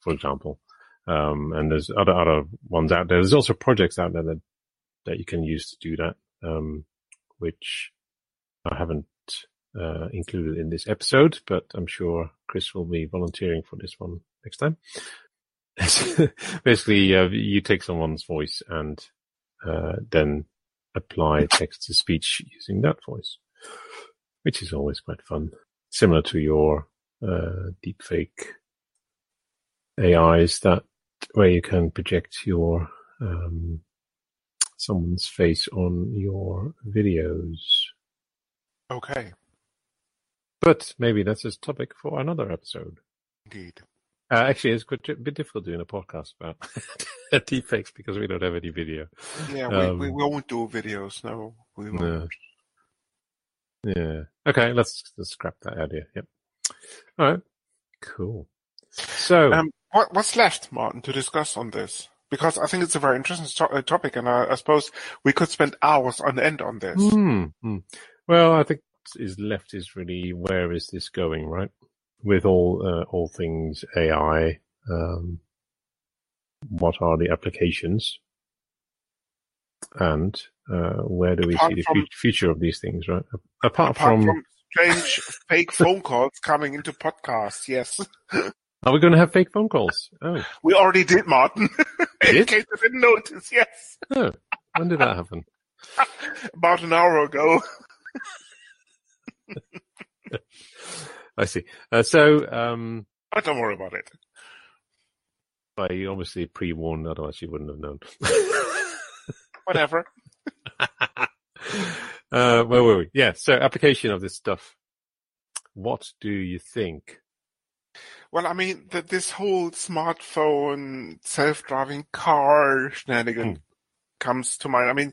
for example. Um, and there's other other ones out there. There's also projects out there that that you can use to do that, um, which I haven't uh, included in this episode, but I'm sure Chris will be volunteering for this one next time. Basically, uh, you take someone's voice and uh, then apply text to speech using that voice, which is always quite fun. Similar to your uh, deepfake AIs that where you can project your um, someone's face on your videos. Okay, But maybe that's a topic for another episode. indeed. Uh, actually, it's quite a bit difficult doing a podcast about deepfakes because we don't have any video. Yeah, we, Um, we won't do videos. No, we won't. No. Yeah. Okay, let's, let's scrap that idea. Yep. All right. Cool. So, Um, what, what's left, Martin, to discuss on this? Because I think it's a very interesting to- uh, topic, and I, I suppose we could spend hours on end on this. Hmm, hmm. Well, I think is left is really where is this going, right? With all uh, all things AI, um, what are the applications, and uh, where do we Apart see the from- fut- future of these things, right? Apart, Apart from, from strange fake phone calls coming into podcasts, yes. are we going to have fake phone calls? Oh, We already did, Martin. In Did? case you didn't notice, yes. oh, when did that happen? About an hour ago. I see. Uh, so, um, But don't worry about it. you obviously pre-warned, otherwise you wouldn't have known. Whatever. uh, where were we? Yeah. So application of this stuff. What do you think? Well, I mean, that this whole smartphone, self-driving car shenanigan Hmm. comes to mind. I mean,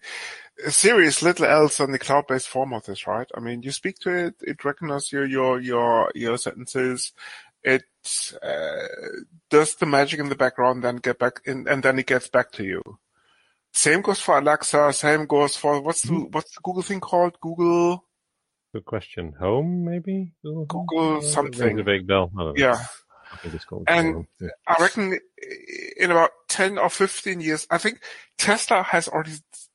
Siri's little else than the cloud-based form of this, right? I mean, you speak to it, it recognizes your your your your sentences, it uh, does the magic in the background, then get back in, and then it gets back to you. Same goes for Alexa. Same goes for what's the what's the Google thing called? Google. Good question. Home, maybe? Google, Google that rings something. a big bell. I don't know. Yeah. I think it's called And- Yeah. I reckon in about 10 or 15 years, I think Tesla has already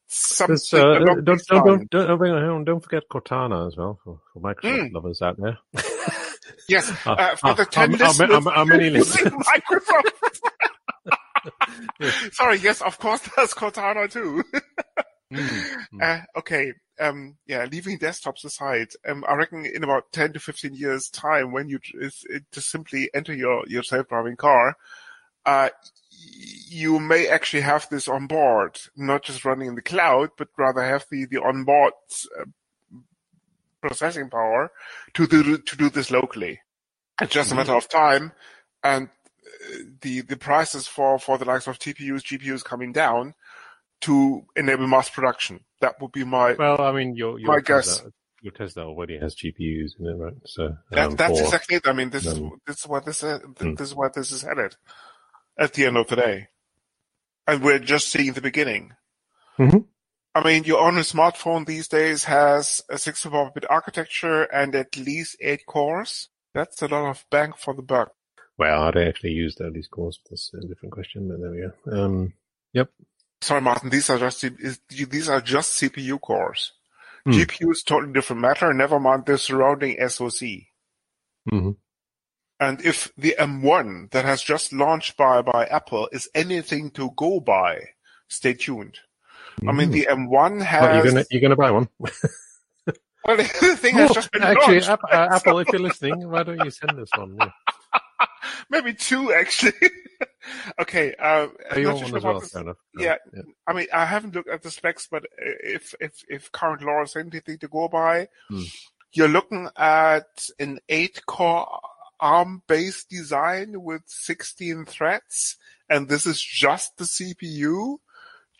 something uh, don't, don't, don't, don't, hang on, hang don't forget Cortana as well for, for Microsoft Mm. lovers out there. Yes, Uh, uh, for uh, the 10 how- how listeners ma- how, how many listeners? Microsoft. Sorry, yes, of course there's Cortana too. Mm, mm. Uh, okay, um, yeah, leaving desktops aside, um, I reckon in about 10 to 15 years time when you just, just simply enter your, your self-driving car, uh, you may actually have this on board, not just running in the cloud, but rather have the, the onboard uh, processing power to do, to do this locally. It's just a matter of time and uh, the, the prices for, for the likes of TPUs, GPUs coming down to enable mass production. That would be my, Well, I mean, your, your My guess- your Tesla already has GPUs in it, right? So, that, um, that's for- exactly it. I mean, this is, um, this is what this, uh, th- Mm. this is what this is headed at the end of the day. And we're just seeing the beginning. Mhm. I mean, your own smartphone these days has a 64-bit architecture and at least eight cores. That's a lot of bang for the buck. Well, I don't actually use all these cores. That's a different question, but there we go. Um, yep. Sorry, Martin, these are just, these are just CPU cores. Hmm. GPU is totally different matter. Never mind the surrounding SoC. hmm And if the M1 that has just launched by, by Apple is anything to go by, stay tuned. I mean, the M1 has, Well, you're gonna you're gonna buy one. well, the thing has Oh, just been actually, launched. Uh, Apple, if you're listening, why don't you send this one? Yeah. Maybe two, actually. okay, uh, you want as well? this- yeah. yeah. I mean, I haven't looked at the specs, but if, if, if current law is anything to go by, Hmm. you're looking at an eight core ARM based design with 16 threads. And this is just the CPU.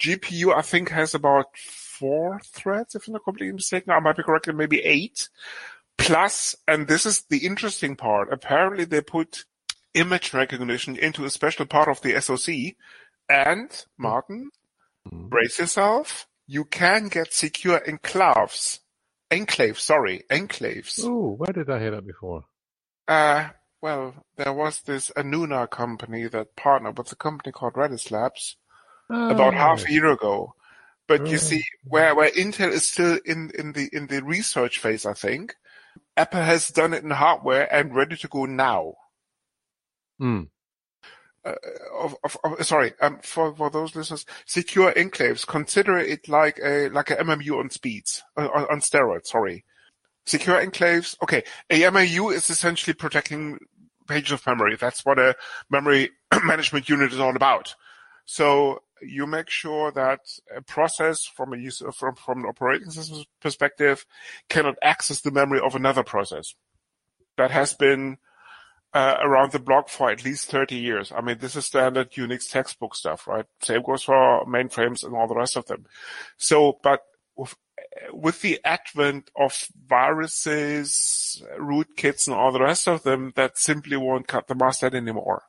GPU, I think, has about four threads, if I'm not completely mistaken. I might be correct, maybe eight. Plus, and this is the interesting part, apparently they put image recognition into a special part of the SoC. And, Martin, Mhm. brace yourself, you can get secure enclaves. Enclaves, sorry, enclaves. Oh, where did I hear that before? Uh, well, there was this Anjuna company that partnered with a company called Redis Labs about Oh, half a year ago. But you Oh. see, where, where Intel is still in, in the, in the research phase, I think, Apple has done it in hardware and ready to go now. Hmm. uh, of, of, of sorry, um, for, for those listeners, secure enclaves, consider it like a, like a MMU on speeds, on, on on steroids, sorry. Secure enclaves, okay, a MMU is essentially protecting pages of memory. That's what a memory management unit is all about. So you make sure that a process from a user, from, from an operating system perspective cannot access the memory of another process. That has been uh, around the block for at least 30 years. I mean, this is standard Unix textbook stuff, right? Same goes for mainframes and all the rest of them. So, but with, with the advent of viruses, rootkits and all the rest of them, that simply won't cut the mustard anymore.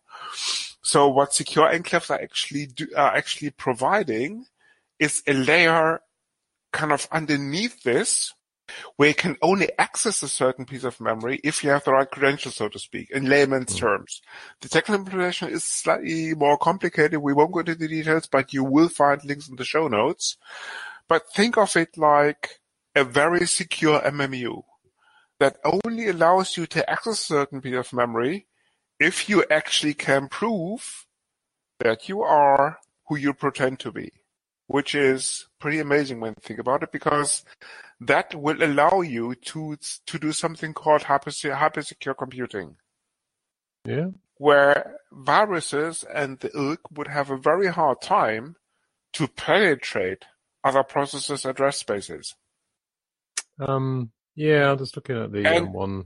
So what secure enclaves are actually do, are actually providing is a layer kind of underneath this where you can only access a certain piece of memory if you have the right credentials, so to speak, in layman's mm-hmm. terms. The technical implementation is slightly more complicated. We won't go into the details, but you will find links in the show notes. But think of it like a very secure MMU that only allows you to access a certain piece of memory if you actually can prove that you are who you pretend to be, which is pretty amazing when you think about it, because that will allow you to to do something called hyper-secure computing. Yeah. Where viruses and the ilk would have a very hard time to penetrate other processes' address spaces. Um, yeah, I'm just looking at the and, um, one.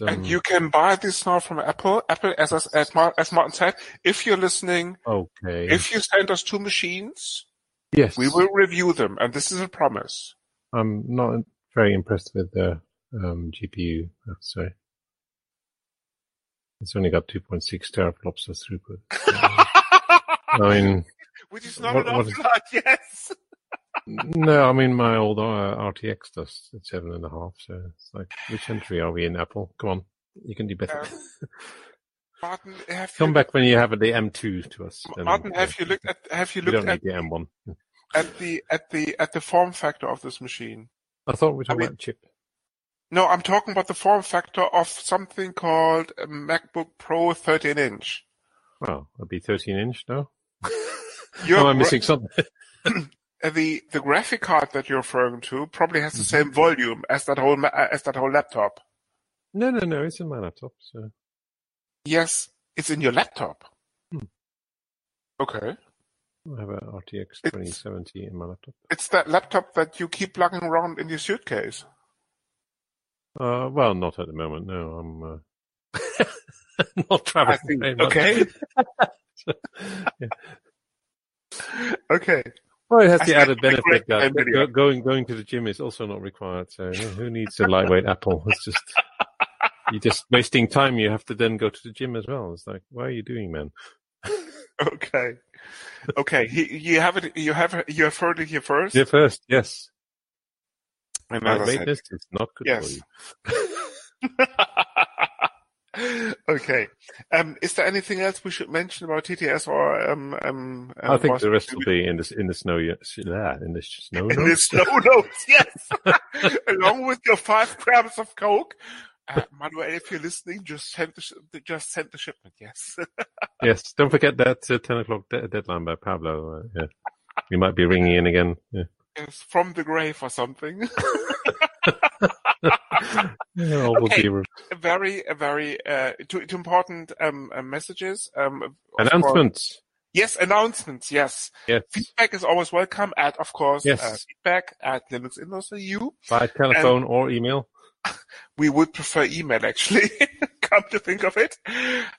Um... And you can buy this now from Apple. Apple, as, as, as, Martin said, if you're listening, okay. if you send us two machines, yes, we will review them, and this is a promise. I'm not very impressed with the um, GPU, I have to say. It's only got 2.6 teraflops of throughput. I mean, which is not what, an awful lot, yes no, I mean my old uh, RTX does seven and a half. So it's like, which entry are we in? Apple, come on, you can do better. Um, Martin, come back when you have the M2 to us. Martin, have you looked at? Have you looked at the M1? At the at the at the form factor of this machine. I thought we were talking I mean, about chip. No, I'm talking about the form factor of something called a MacBook Pro 13 inch. Well, it'll be 13 inch no? You're, oh, I'm missing something. Uh, the the graphic card that you're referring to probably has the mm-hmm. same volume as that whole as that whole laptop. No, no, no. It's in my laptop. So. Yes, it's in your laptop. Hmm. Okay. I have an RTX 2070 in my laptop. It's that laptop that you keep lugging around in your suitcase. Uh, well, not at the moment. No, I'm uh, not traveling. Think, okay. so, yeah. Okay. Well, it has the added benefit that go, going going to the gym is also not required. So who needs a lightweight Apple? It's just you're just wasting time. You have to then go to the gym as well. It's like, why are you doing, man? okay, okay. You have it. You have you have heard it here first. Here first, yes. And Lightweightness is not good yes. for you. Okay. Um, is there anything else we should mention about TTS or um, um, I um, think the rest will be in the in the snow. Yeah, in the snow. In the snow notes, yes. Along with your five grams of coke. Uh, Manuel, if you're listening, just send the just send the shipment. Yes. yes. Don't forget that uh, ten o'clock de- deadline by Pablo. Uh, yeah. We might be ringing in again. Yeah. Yes, from the grave or something yeah, okay. Very, very uh, two, two important um, uh, messages. Um, announcements. Yes, announcements. Yes. Yes. Feedback is always welcome at, of course, yes. uh, feedback at linuxindustry.eu. By telephone and or email. We would prefer email, actually. Come to think of it,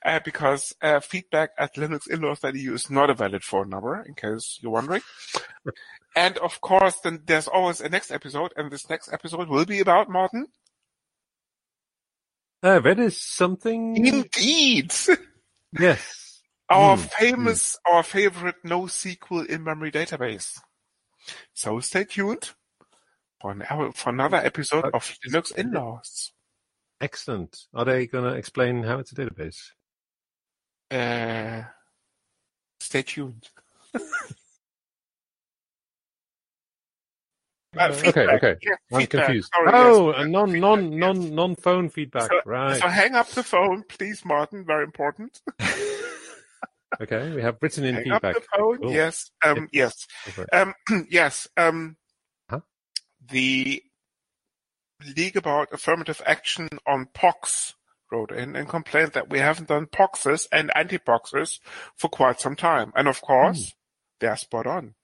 uh, because uh, feedback at linuxindustry.eu is not a valid phone number, in case you're wondering. And of course, then there's always a next episode, and this next episode will be about Martin. Uh, that is something. Indeed. yes. Our mm, famous, mm. our favorite no NoSQL in-memory database. So stay tuned for, an, for another episode of Linux In-Laws. Excellent. Are they going to explain how it's a database? Uh, stay tuned. Uh, okay, okay. Yeah, I'm confused. Sorry, oh, yes. non non non non phone feedback. So, right. So hang up the phone, please, Martin. Very important. okay, we have written in hang feedback. Up the phone. Cool. Yes. Um. Yes. Um. yes. Um. Huh? The League about affirmative action on POX wrote in and complained that we haven't done poxes and anti-poxers for quite some time. And of course, they're spot on.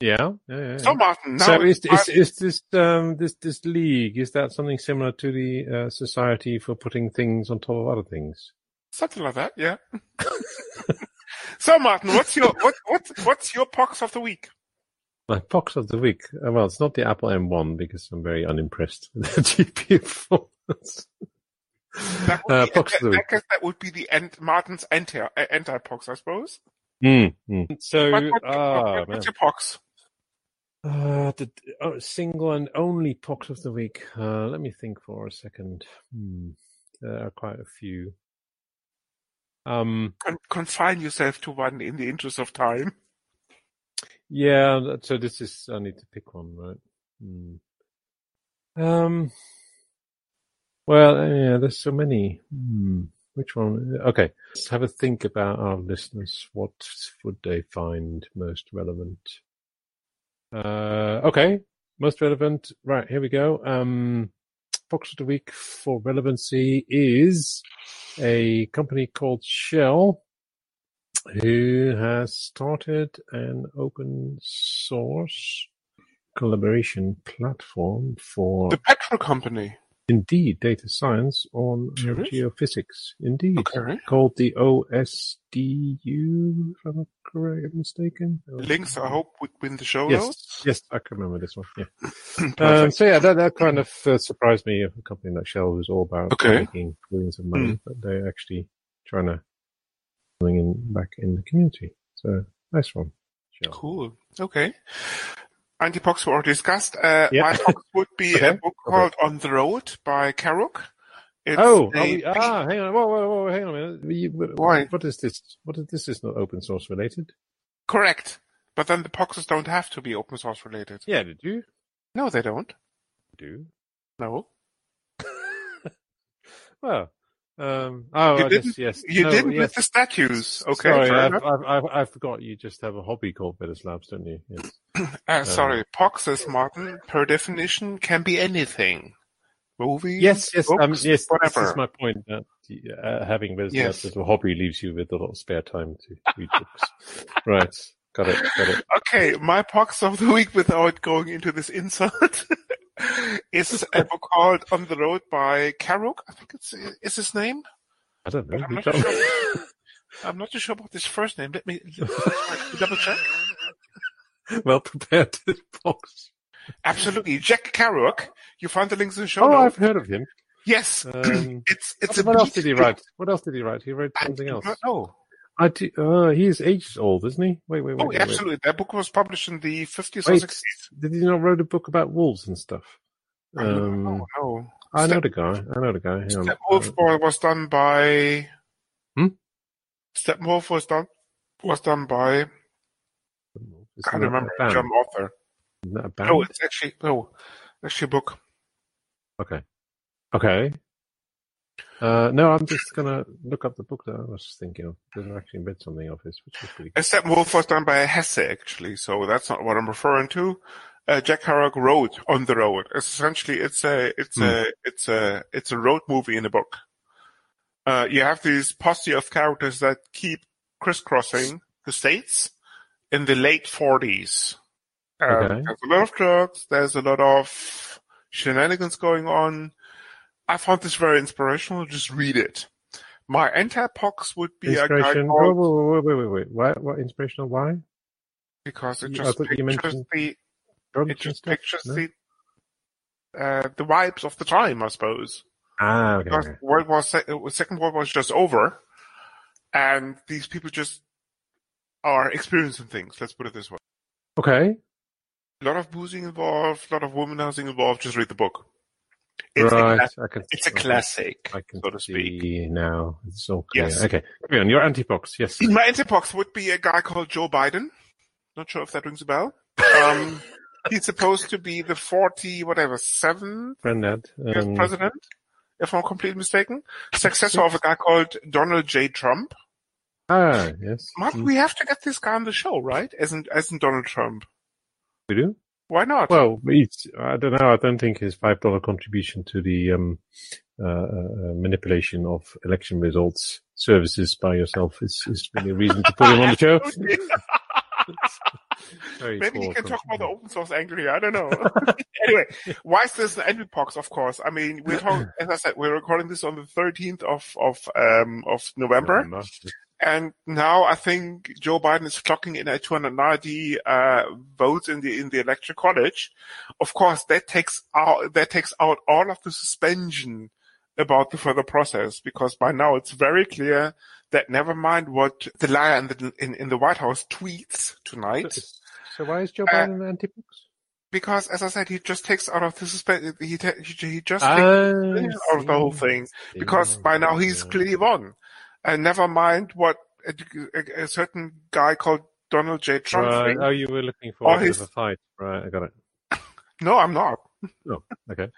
Yeah, yeah, yeah. So Martin, now So is, it's is, is this, um, this, this league, is that something similar to the, uh, Society for putting things on top of other things? something like that, yeah. so Martin, what's your what what what's your pox of the week? My box of the week. Uh, well, it's not the Apple M1 because I'm very unimpressed with the GPU performance. That would, Uh, be, pox of the I week. guess that would be the end, Martin's anti uh, anti pox, I suppose. Mm, mm. So, What, what, ah, what- man. what's your pox? Uh, the uh, single and only pox of the week. Uh, let me think for a second. Hmm. There are quite a few. Um, Con- confine yourself to one in the interest of time. Yeah, so this is, I need to pick one, right? Hmm. Um, well, uh, yeah, there's so many. Hmm. Which one? Okay, let's have a think about our listeners. What would they find most relevant? Uh, okay, most relevant. Right, here we go. Um, Fox of the week for relevancy is a company called Shell, who has started an open source collaboration platform for The petrol company. indeed data science on uh, Serious? geophysics. Indeed, Okay. called the OSDU, if I'm correct, mistaken. Links, I hope, would be in the show Yes, notes. yes, I can remember this one. Yeah. Um, so yeah, that, that kind of uh, surprised me. A company like Shell who's all about Okay. making billions of money, Mm. but they're actually trying to bring in back in the community. So nice one. Shell. Cool. Okay. Antipox we already discussed. Uh, Yeah. My pox would be Okay. a book called On the Road by Kerouac. It's Oh, a we- ah, hang on, whoa, whoa, whoa, hang on a minute. You- Why? What is this? What is this? Is not open source related? correct. But then the poxes don't have to be open source related. Yeah, did you No, they don't. do? No. Well, um, oh, You I didn't- guess yes. You No, didn't yes. with the statues. Okay. Sorry, I. I, I, I forgot. You just have a hobby called Better Slabs, don't you? Yes. Uh, sorry. Poxes, Martin, per definition, can be anything. Movies, Yes, yes, um, yes. whatever. This is my point. That uh, having Better Yes. Slabs as a hobby leaves you with a lot of spare time to read books. right. Got it. Got it. Okay, my pox of the week without going into this insult is a book called On the Road by Kerouac. I think it's is his name. I don't know. I'm not sure. I'm not too sure about his first name. Let me, let me double check. well prepared box. Absolutely, Jack Kerouac. You find the links in the show Oh. I've heard of him. Yes, Um, it's it's what a else did he write? What else did he write? He wrote something else. know. I do, uh, he is ages old, isn't he? Wait, wait, wait. Oh, wait, absolutely. That book was published in the 50s or 60s. Did he not write a book about wolves and stuff? I Um, know. No. I know Step- the guy. I know the guy. Hang on. Steppenwolf Boy was done by. Hmm? Steppenwolf was done was done by. Isn't can't remember a? German author. Isn't that a band? No, it's actually no, actually a book. Okay. Okay. Uh, no, I'm just gonna look up the book that I was thinking of I actually read something of his, which was pretty good. And Steppenwolf was done by Hesse actually, so that's not what I'm referring to. Uh, Jack Kerouac wrote on the road. Essentially, it's a it's a it's a it's a road movie in a book. Uh, you have these posse of characters that keep crisscrossing the states in the late 40s. Um, Okay. There's a lot of drugs. There's a lot of shenanigans going on. I found this very inspirational. Just read it. My anti-pox would be a guy called, wait, wait, wait, wait. Why, what inspirational? Why? because it just pictures mentioned the Drugs it just pictures No? the uh, the vibes of the time, I suppose. Ah, okay. Because. World War Se- Second World War was just over, and these people just are experiencing things. Let's put it this way: Okay. a lot of boozing involved, a lot of womanizing involved. Just read the book. It's a right. class- I can, it's a okay. classic, I can so to speak. see now. It's all clear. Yes. Okay. Carry on. Your anti-box. Yes. My antipox would be a guy called Joe Biden. Not sure if that rings a bell. Um, he's supposed to be the 40, whatever, seventh Granddad. Um, president, if I'm completely mistaken. Successor of a guy called Donald J. Trump. ah, yes. Mark, Mm, we have to get this guy on the show, right? Isn't, isn't Donald Trump? we do. Why not? Well, it's, I don't know. I don't think his five dollar contribution to the um uh, uh, manipulation of election results services by yourself is, is really a reason to put him on the show. Maybe he can talk about the open source angle here. I don't know. anyway, why is this an Envypox? Of course. I mean, we're talking, as I said, we're recording this on the 13th of, of, um, of November. November. And now I think Joe Biden is clocking in at 290 uh, votes in the in the electoral college. Of course, that takes out that takes out all of the suspension about the further process because by now it's very clear that never mind what the liar in the in, in the White House tweets tonight. So why is Joe Uh, Biden an anti-box? Because, as I said, he just takes out of the suspension. He, ta- he he just Ah, takes out of the whole thing because by now he's clearly won. And never mind what a, a, certain guy called Donald J. Trump Right. Oh, you were looking for his- a fight. Right, I got it. No, I'm not. Oh, okay.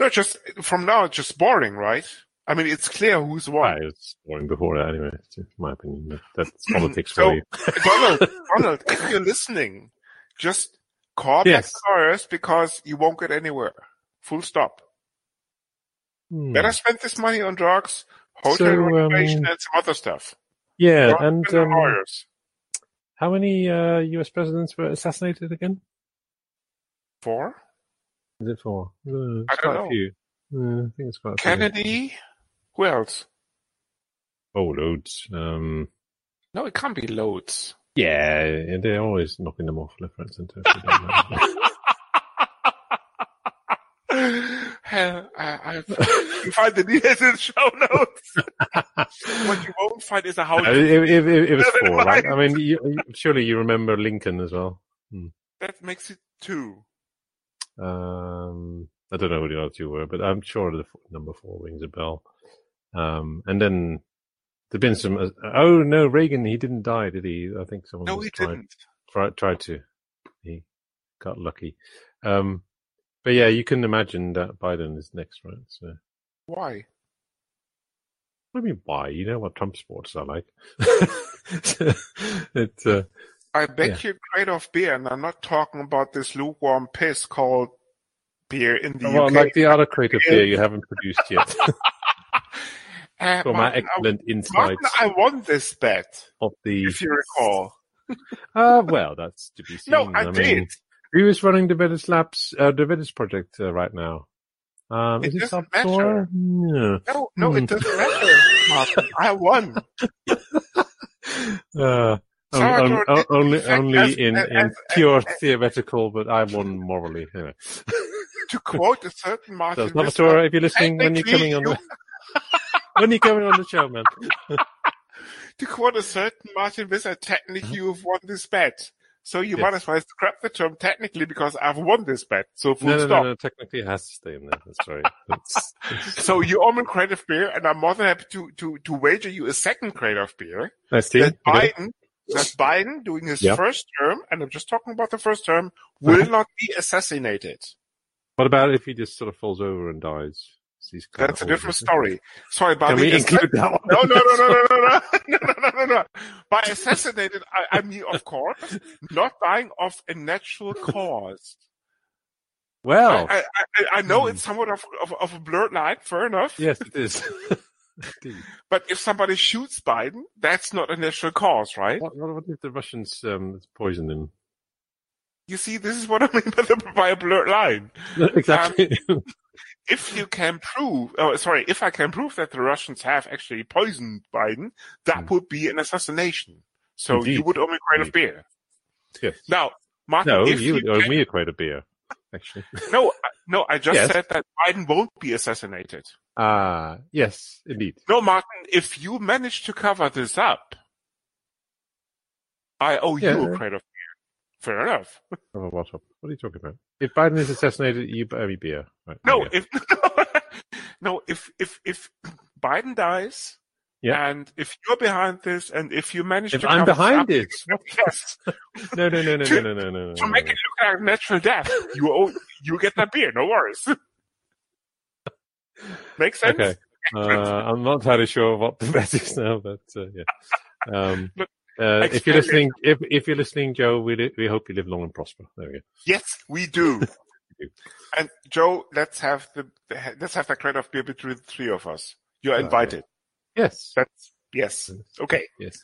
No, just from now it's just boring, right? I mean, it's clear who's won. Right, it's boring before that anyway, in my opinion. That's politics So- for you. Donald, Donald, if you're listening, just call Yes. back lawyers because you won't get anywhere. Full stop. Hmm. Better spend this money on drugs, hotel So, renovation, um, and some other stuff. Yeah, and um, lawyers. how many uh, U.S. presidents were assassinated again? Four? Is it four? Uh, I don't know. a few. Uh, I think it's quite a few. Kennedy? Who else? Oh, loads. Um, No, it can't be loads. yeah, they're always knocking them off left, right, centre. If they don't know. Hell, I, I, you find the details in the show notes. what you won't find is a how Uh, it, it, it, it was four, right? I mean, you, surely you remember Lincoln as well. that makes it two. Um, I don't know who the other two were, but I'm sure the f- number four rings a bell. Um, and then there've been some. Uh, oh no, Reagan, he didn't die, did he? I think someone No, he tried, didn't. tried tried to. He got lucky. Um, but yeah, you can imagine that Biden is next, right? So, Why? I mean why? You know what Trump supporters are like. it, uh, I bet you a crate of beer, and I'm not talking about this lukewarm piss called beer in the well, UK. like the other creative beer you haven't produced yet. Uh, For my Martin, I- excellent Martin, insights I won this bet, of the. if you recall. Uh, well, that's to be seen. No, I, mean, did. Who is running the Redis Labs, uh, the Redis project uh, right now? Um, It is it doesn't Salvatore? Yeah. No, no, Hmm. it doesn't matter, Martin. I won. Uh, on- Salvatore on- did, only, in only as- in, as- in as- pure theoretical, but I won morally. Anyway. To quote a certain So, Martin Salvatore, if you're listening, when you're coming on the, when you're coming on the show, man. to quote a certain Martin Visser, technically you've won this bet. So you Yes. might as well scrap the term technically because I've won this bet. So full No, no, stop. no, no, technically it has to stay in there. That's right. That's, So you owe me a crate of beer, and I'm more than happy to, to, to wager you a second crate of beer. nice team. That Okay. Biden, that Biden doing his Yeah. first term, and I'm just talking about the first term, uh-huh. will not be assassinated. What about if he just sort of falls over and dies? That's a different story. Sorry, by Can we include that one? No, no, no, no, no, no, no, no, no, no, no. By assassinated, I, I mean, of course, not dying of a natural cause. Well, I, I, I, know Hmm. it's somewhat of, of, of a blurred line, fair enough. yes, it is. But if somebody shoots Biden, that's not a natural cause, right? What, what, if the Russians um, poison him? You see, this is what I mean by, the, by a blurred line. exactly. If you can prove, oh, sorry, if I can prove that the Russians have actually poisoned Biden, that Hmm. would be an assassination. So you would owe me a crate of beer. yes. Now, Martin, No, if you would owe can- me a crate of beer. Actually. no, I- no, I just Yes. said that Biden won't be assassinated. Ah, yes, indeed. No, Martin, if you manage to cover this up, I owe you a crate of beer. Fair enough. Oh, what, up? what are you talking about? If Biden is assassinated, you owe me beer. Right, No, if no, if if if Biden dies, Yeah. and if you're behind this, and if you manage if to I'm behind it, what? yes, No, no, no, no, no, To- no, no, no, no. to make it look like natural death, you owe you get that beer. No worries. Makes sense. Okay. Uh, I'm not entirely sure what the bet is now, but uh, yeah. Um, Look, uh, if you're listening, if if you're listening, Joe, we li- we hope you live long and prosper. There we go. Yes, we do. do. And Joe, let's have the, let's have that crate of beer between the three of us. You're Okay. invited. Yes. That's yes. Okay. Yes.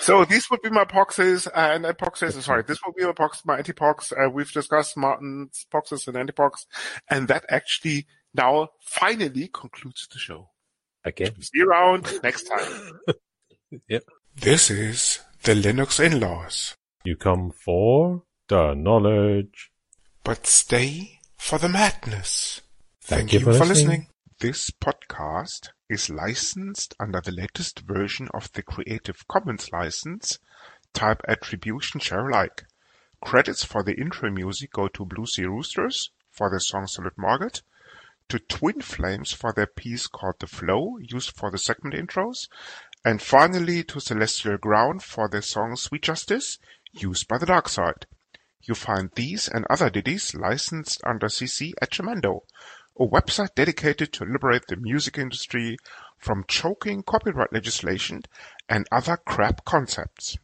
So these would be my poxes and epoxes. Sorry, this would be my pox, my antipox. Uh, we've discussed Martin's poxes and antipox, and that actually now finally concludes the show. Again. See you around next time. Yep. This is the Linux in-laws, You come for the knowledge. but stay for the madness. Thank you for listening. This podcast is licensed under the latest version of the Creative Commons license, type Attribution Share Alike. Credits for the intro music go to Blue Sea Roosters for their song Solid Market, to Twin Flames for their piece called The Flow, used for the segment intros, and finally to Celestial Ground for their song Sweet Justice, used by the Dark Side. You find these and other ditties licensed under CC at Jamendo, a website dedicated to liberate the music industry from choking copyright legislation and other crap concepts.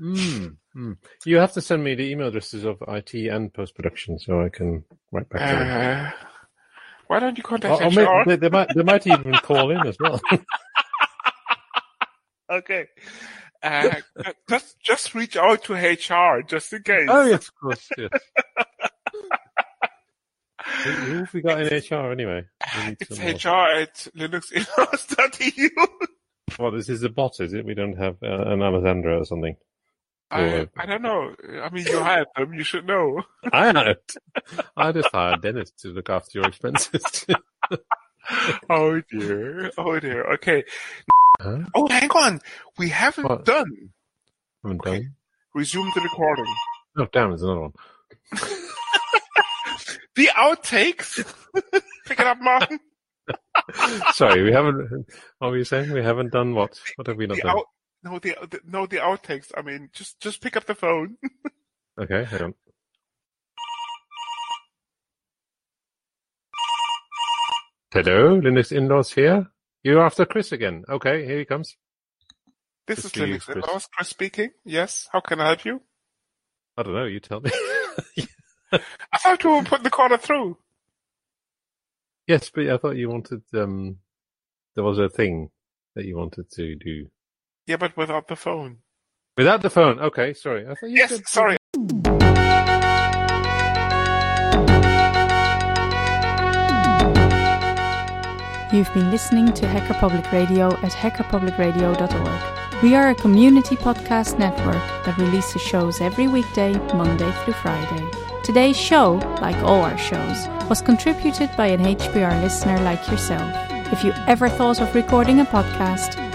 Mm. Mm. You have to send me the email addresses of IT and post production so I can write back to them. Uh, why don't you contact or HR? maybe they, they might they might even call in as well. Okay. Uh, just just reach out to HR just in case. oh yes, of course. Yes. who, who have we got in HR anyway? It's some more. HR at linuxinhouse.eu. Well, this is a bot, is it? We don't have uh, an Alessandra or something. I, I don't know. I mean, you hired them. You should know. I know. I just hired Dennis to look after your expenses. Oh dear. Oh dear. Okay. huh? Oh, hang on. We haven't What? done. Haven't Okay. done. Resume the recording. Oh damn, there's another one. The outtakes. Pick it up, Martin. Sorry, we haven't. What were you saying? We haven't done what? What have we not The done? out. No, the, the no the outtakes. I mean, just just pick up the phone. Okay, hang on. Hello, Linux in-laws here. You're after Chris again. Okay, here he comes. This Just is Linux Chris. in-laws. Chris speaking. Yes. How can I help you? I don't know. You tell me. I thought you were putting the caller through. yes, but I thought you wanted. Um, there was a thing that you wanted to do Yeah, but without the phone. without the phone. Okay, sorry. I thought you Yes. said- Sorry. You've been listening to Hacker Public Radio at hackerpublicradio.org. We are a community podcast network that releases shows every weekday, Monday through Friday. Today's show, like all our shows, was contributed by an HPR listener like yourself. If you ever thought of recording a podcast,